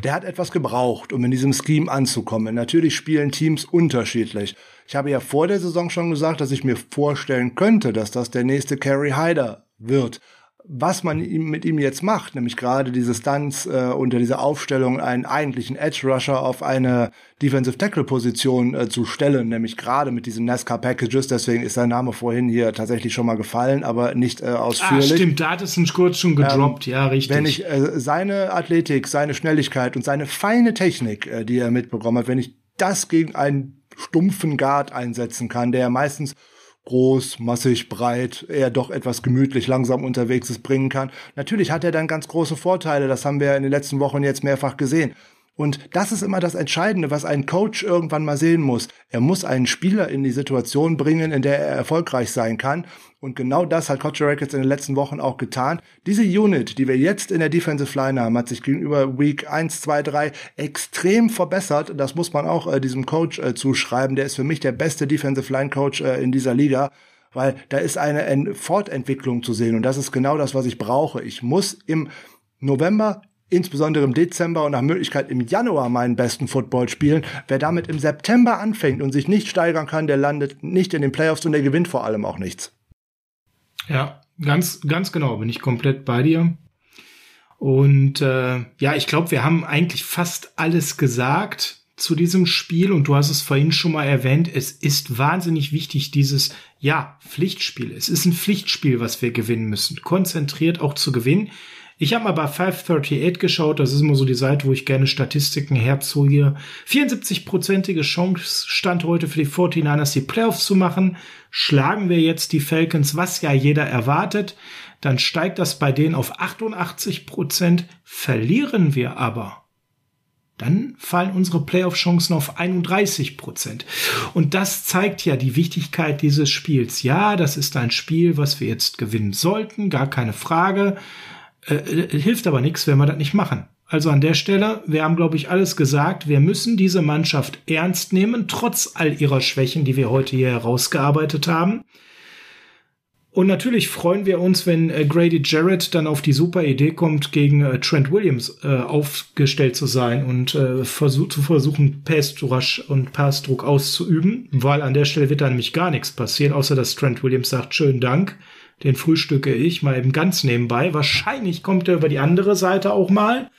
Der hat etwas gebraucht, um in diesem Scheme anzukommen. Natürlich spielen Teams unterschiedlich. Ich habe ja vor der Saison schon gesagt, dass ich mir vorstellen könnte, dass das der nächste Carrie Hyder wird was man ihm, mit ihm jetzt macht, nämlich gerade diese Stunts äh, unter dieser Aufstellung, einen eigentlichen Edge Rusher auf eine Defensive Tackle Position äh, zu stellen, nämlich gerade mit diesen NASCAR Packages, deswegen ist sein Name vorhin hier tatsächlich schon mal gefallen, aber nicht äh, ausführlich. Ah, stimmt, da hat es einen kurz schon gedroppt, ähm, ja, richtig. Wenn ich äh, seine Athletik, seine Schnelligkeit und seine feine Technik, äh, die er mitbekommen hat, wenn ich das gegen einen stumpfen Guard einsetzen kann, der meistens groß, massig, breit, eher doch etwas gemütlich, langsam unterwegs ist, bringen kann. Natürlich hat er dann ganz große Vorteile, das haben wir in den letzten Wochen jetzt mehrfach gesehen. Und das ist immer das Entscheidende, was ein Coach irgendwann mal sehen muss. Er muss einen Spieler in die Situation bringen, in der er erfolgreich sein kann. Und genau das hat Coach Rackets in den letzten Wochen auch getan. Diese Unit, die wir jetzt in der Defensive Line haben, hat sich gegenüber Week 1, 2, 3 extrem verbessert. Das muss man auch äh, diesem Coach äh, zuschreiben. Der ist für mich der beste Defensive Line Coach äh, in dieser Liga weil da ist eine Fortentwicklung zu sehen und das ist genau das, was ich brauche. Ich muss im November insbesondere im Dezember und nach Möglichkeit im Januar meinen besten Football spielen. Wer damit im September anfängt und sich nicht steigern kann, der landet nicht in den Playoffs und der gewinnt vor allem auch nichts. Ja, ganz, ganz genau, bin ich komplett bei dir. Und äh, ja, ich glaube, wir haben eigentlich fast alles gesagt zu diesem Spiel und du hast es vorhin schon mal erwähnt, es ist wahnsinnig wichtig, dieses, ja, Pflichtspiel. Es ist ein Pflichtspiel, was wir gewinnen müssen. Konzentriert auch zu gewinnen. Ich habe mal bei 538 geschaut, das ist immer so die Seite, wo ich gerne Statistiken herziehe. 74-prozentige Chance stand heute für die 49ers, die Playoffs zu machen. Schlagen wir jetzt die Falcons, was ja jeder erwartet, dann steigt das bei denen auf 88 Prozent. Verlieren wir aber, dann fallen unsere Playoff-Chancen auf 31 Prozent. Und das zeigt ja die Wichtigkeit dieses Spiels. Ja, das ist ein Spiel, was wir jetzt gewinnen sollten, gar keine Frage. Äh, äh, hilft aber nichts, wenn wir das nicht machen. Also an der Stelle, wir haben, glaube ich, alles gesagt. Wir müssen diese Mannschaft ernst nehmen, trotz all ihrer Schwächen, die wir heute hier herausgearbeitet haben. Und natürlich freuen wir uns, wenn äh, Grady Jarrett dann auf die super Idee kommt, gegen äh, Trent Williams äh, aufgestellt zu sein und äh, versuch, zu versuchen, Pass-Rush und Passdruck auszuüben, weil an der Stelle wird dann nämlich gar nichts passieren, außer dass Trent Williams sagt, schönen Dank, den frühstücke ich mal eben ganz nebenbei. Wahrscheinlich kommt er über die andere Seite auch mal.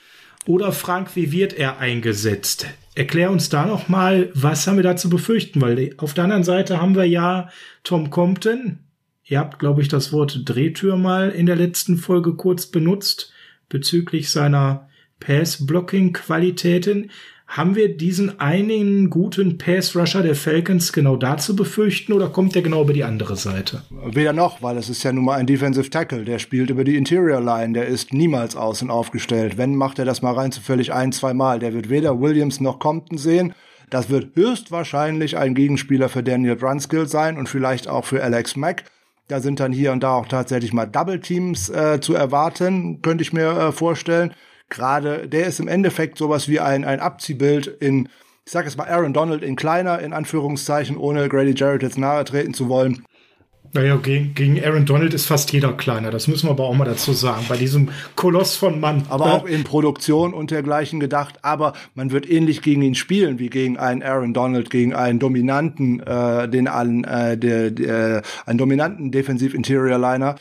Oder Frank, wie wird er eingesetzt? Erklär uns da noch mal, was haben wir da zu befürchten? Weil auf der anderen Seite haben wir ja Tom Compton. Ihr habt, glaube ich, das Wort Drehtür mal in der letzten Folge kurz benutzt bezüglich seiner Pass-Blocking-Qualitäten. Haben wir diesen einen guten Pass-Rusher der Falcons genau dazu befürchten oder kommt der genau über die andere Seite? Weder noch, weil es ist ja nun mal ein Defensive Tackle. Der spielt über die Interior Line. Der ist niemals außen aufgestellt. Wenn, macht er das mal rein zufällig ein, zwei Mal. Der wird weder Williams noch Compton sehen. Das wird höchstwahrscheinlich ein Gegenspieler für Daniel Brunskill sein und vielleicht auch für Alex Mack. Da sind dann hier und da auch tatsächlich mal Double Teams äh, zu erwarten, könnte ich mir äh, vorstellen gerade, der ist im Endeffekt sowas wie ein, ein Abziehbild in, ich sag jetzt mal Aaron Donald in kleiner, in Anführungszeichen, ohne Grady Jarrett jetzt nahe treten zu wollen. Naja, gegen, gegen Aaron Donald ist fast jeder kleiner. Das müssen wir aber auch mal dazu sagen. Bei diesem Koloss von Mann. Aber ja. auch in Produktion und dergleichen gedacht. Aber man wird ähnlich gegen ihn spielen wie gegen einen Aaron Donald, gegen einen dominanten, äh, den allen, äh, der, der, einen dominanten Defensive Interior Liner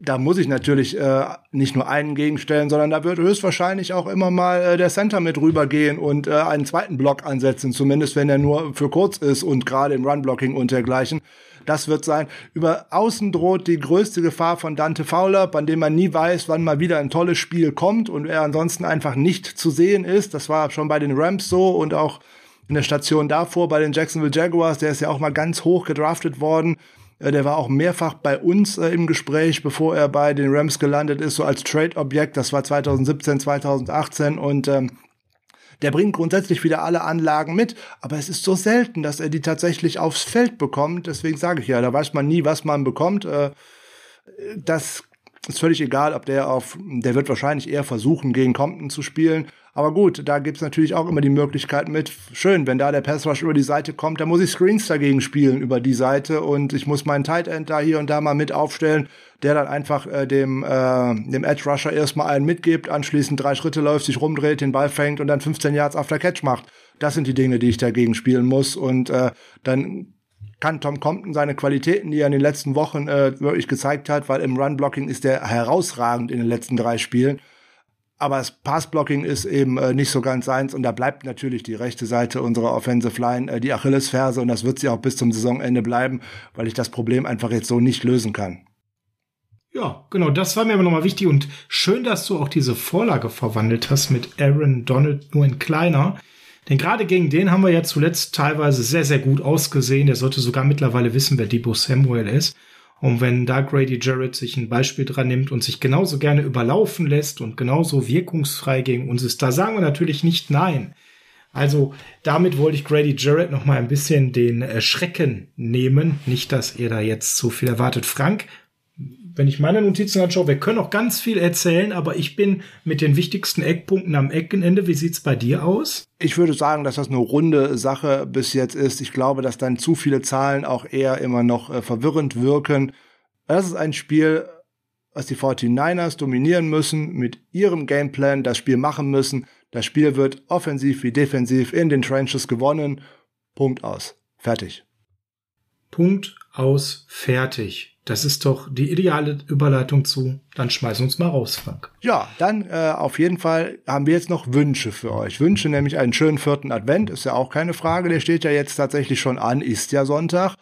da muss ich natürlich äh, nicht nur einen gegenstellen, sondern da wird höchstwahrscheinlich auch immer mal äh, der Center mit rübergehen und äh, einen zweiten Block ansetzen, zumindest wenn er nur für kurz ist und gerade im Run-Blocking und dergleichen. Das wird sein. Über Außen droht die größte Gefahr von Dante Fowler, bei dem man nie weiß, wann mal wieder ein tolles Spiel kommt und er ansonsten einfach nicht zu sehen ist. Das war schon bei den Rams so und auch in der Station davor bei den Jacksonville Jaguars. Der ist ja auch mal ganz hoch gedraftet worden. Äh, der war auch mehrfach bei uns äh, im Gespräch, bevor er bei den Rams gelandet ist, so als Trade-Objekt. Das war 2017, 2018 und ähm, der bringt grundsätzlich wieder alle Anlagen mit, aber es ist so selten, dass er die tatsächlich aufs Feld bekommt. Deswegen sage ich ja, da weiß man nie, was man bekommt. Äh, das ist völlig egal, ob der auf, der wird wahrscheinlich eher versuchen, gegen Compton zu spielen. Aber gut, da gibt's natürlich auch immer die Möglichkeit mit, schön, wenn da der Pass Rush über die Seite kommt, dann muss ich Screens dagegen spielen über die Seite und ich muss meinen Tight End da hier und da mal mit aufstellen, der dann einfach äh, dem, äh, dem Edge Rusher erstmal einen mitgibt, anschließend drei Schritte läuft, sich rumdreht, den Ball fängt und dann 15 Yards after Catch macht. Das sind die Dinge, die ich dagegen spielen muss und äh, dann kann Tom Compton seine Qualitäten, die er in den letzten Wochen äh, wirklich gezeigt hat, weil im Run-Blocking ist er herausragend in den letzten drei Spielen. Aber das Pass-Blocking ist eben äh, nicht so ganz seins und da bleibt natürlich die rechte Seite unserer Offensive Line äh, die Achillesferse und das wird sie auch bis zum Saisonende bleiben, weil ich das Problem einfach jetzt so nicht lösen kann. Ja, genau, das war mir aber nochmal wichtig und schön, dass du auch diese Vorlage verwandelt hast mit Aaron Donald nur in kleiner. Denn gerade gegen den haben wir ja zuletzt teilweise sehr, sehr gut ausgesehen. Der sollte sogar mittlerweile wissen, wer Debo Samuel ist. Und wenn da Grady Jarrett sich ein Beispiel dran nimmt und sich genauso gerne überlaufen lässt und genauso wirkungsfrei gegen uns ist, da sagen wir natürlich nicht nein. Also damit wollte ich Grady Jarrett noch mal ein bisschen den Schrecken nehmen. Nicht, dass ihr da jetzt zu viel erwartet. Frank, wenn ich meine Notizen anschaue, wir können auch ganz viel erzählen, aber ich bin mit den wichtigsten Eckpunkten am Eckenende. Wie sieht's bei dir aus? Ich würde sagen, dass das eine runde Sache bis jetzt ist. Ich glaube, dass dann zu viele Zahlen auch eher immer noch äh, verwirrend wirken. Das ist ein Spiel, was die 49ers dominieren müssen, mit ihrem Gameplan das Spiel machen müssen. Das Spiel wird offensiv wie defensiv in den Trenches gewonnen. Punkt aus. Fertig. Punkt aus, fertig. Das ist doch die ideale Überleitung zu, dann schmeiß uns mal raus, Frank. Ja, dann äh, auf jeden Fall haben wir jetzt noch Wünsche für euch. Wünsche nämlich einen schönen vierten Advent, ist ja auch keine Frage, der steht ja jetzt tatsächlich schon an, ist ja Sonntag.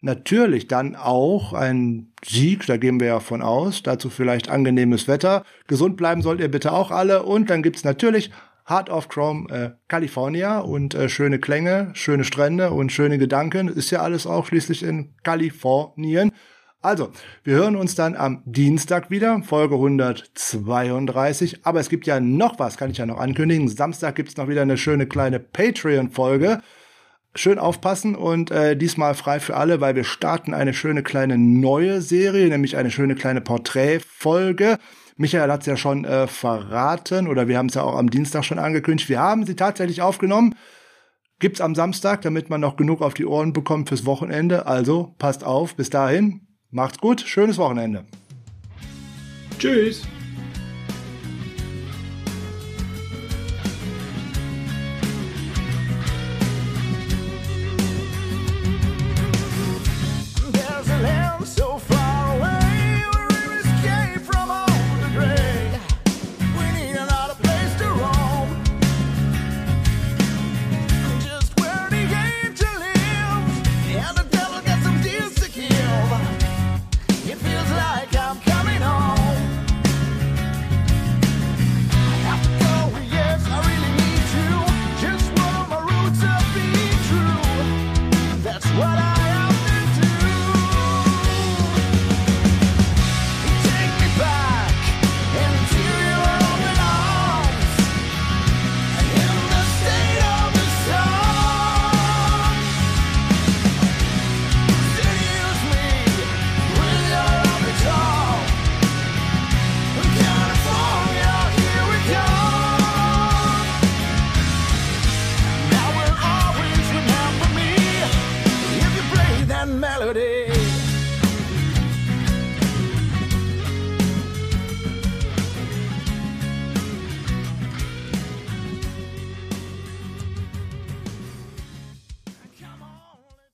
Natürlich dann auch ein Sieg, da gehen wir ja von aus, dazu vielleicht angenehmes Wetter. Gesund bleiben sollt ihr bitte auch alle und dann gibt's natürlich Heart of Chrome äh, California und äh, schöne Klänge, schöne Strände und schöne Gedanken. Ist ja alles auch schließlich in Kalifornien. Also, wir hören uns dann am Dienstag wieder, Folge 132. Aber es gibt ja noch was, kann ich ja noch ankündigen. Samstag gibt's noch wieder eine schöne kleine Patreon-Folge. Schön aufpassen und äh, diesmal frei für alle, weil wir starten eine schöne kleine neue Serie, nämlich eine schöne kleine Porträtfolge. Michael hat's ja schon äh, verraten oder wir haben es ja auch am Dienstag schon angekündigt. Wir haben sie tatsächlich aufgenommen. Gibt's am Samstag, damit man noch genug auf die Ohren bekommt fürs Wochenende. Also passt auf, bis dahin Macht's gut, schönes Wochenende. Tschüss.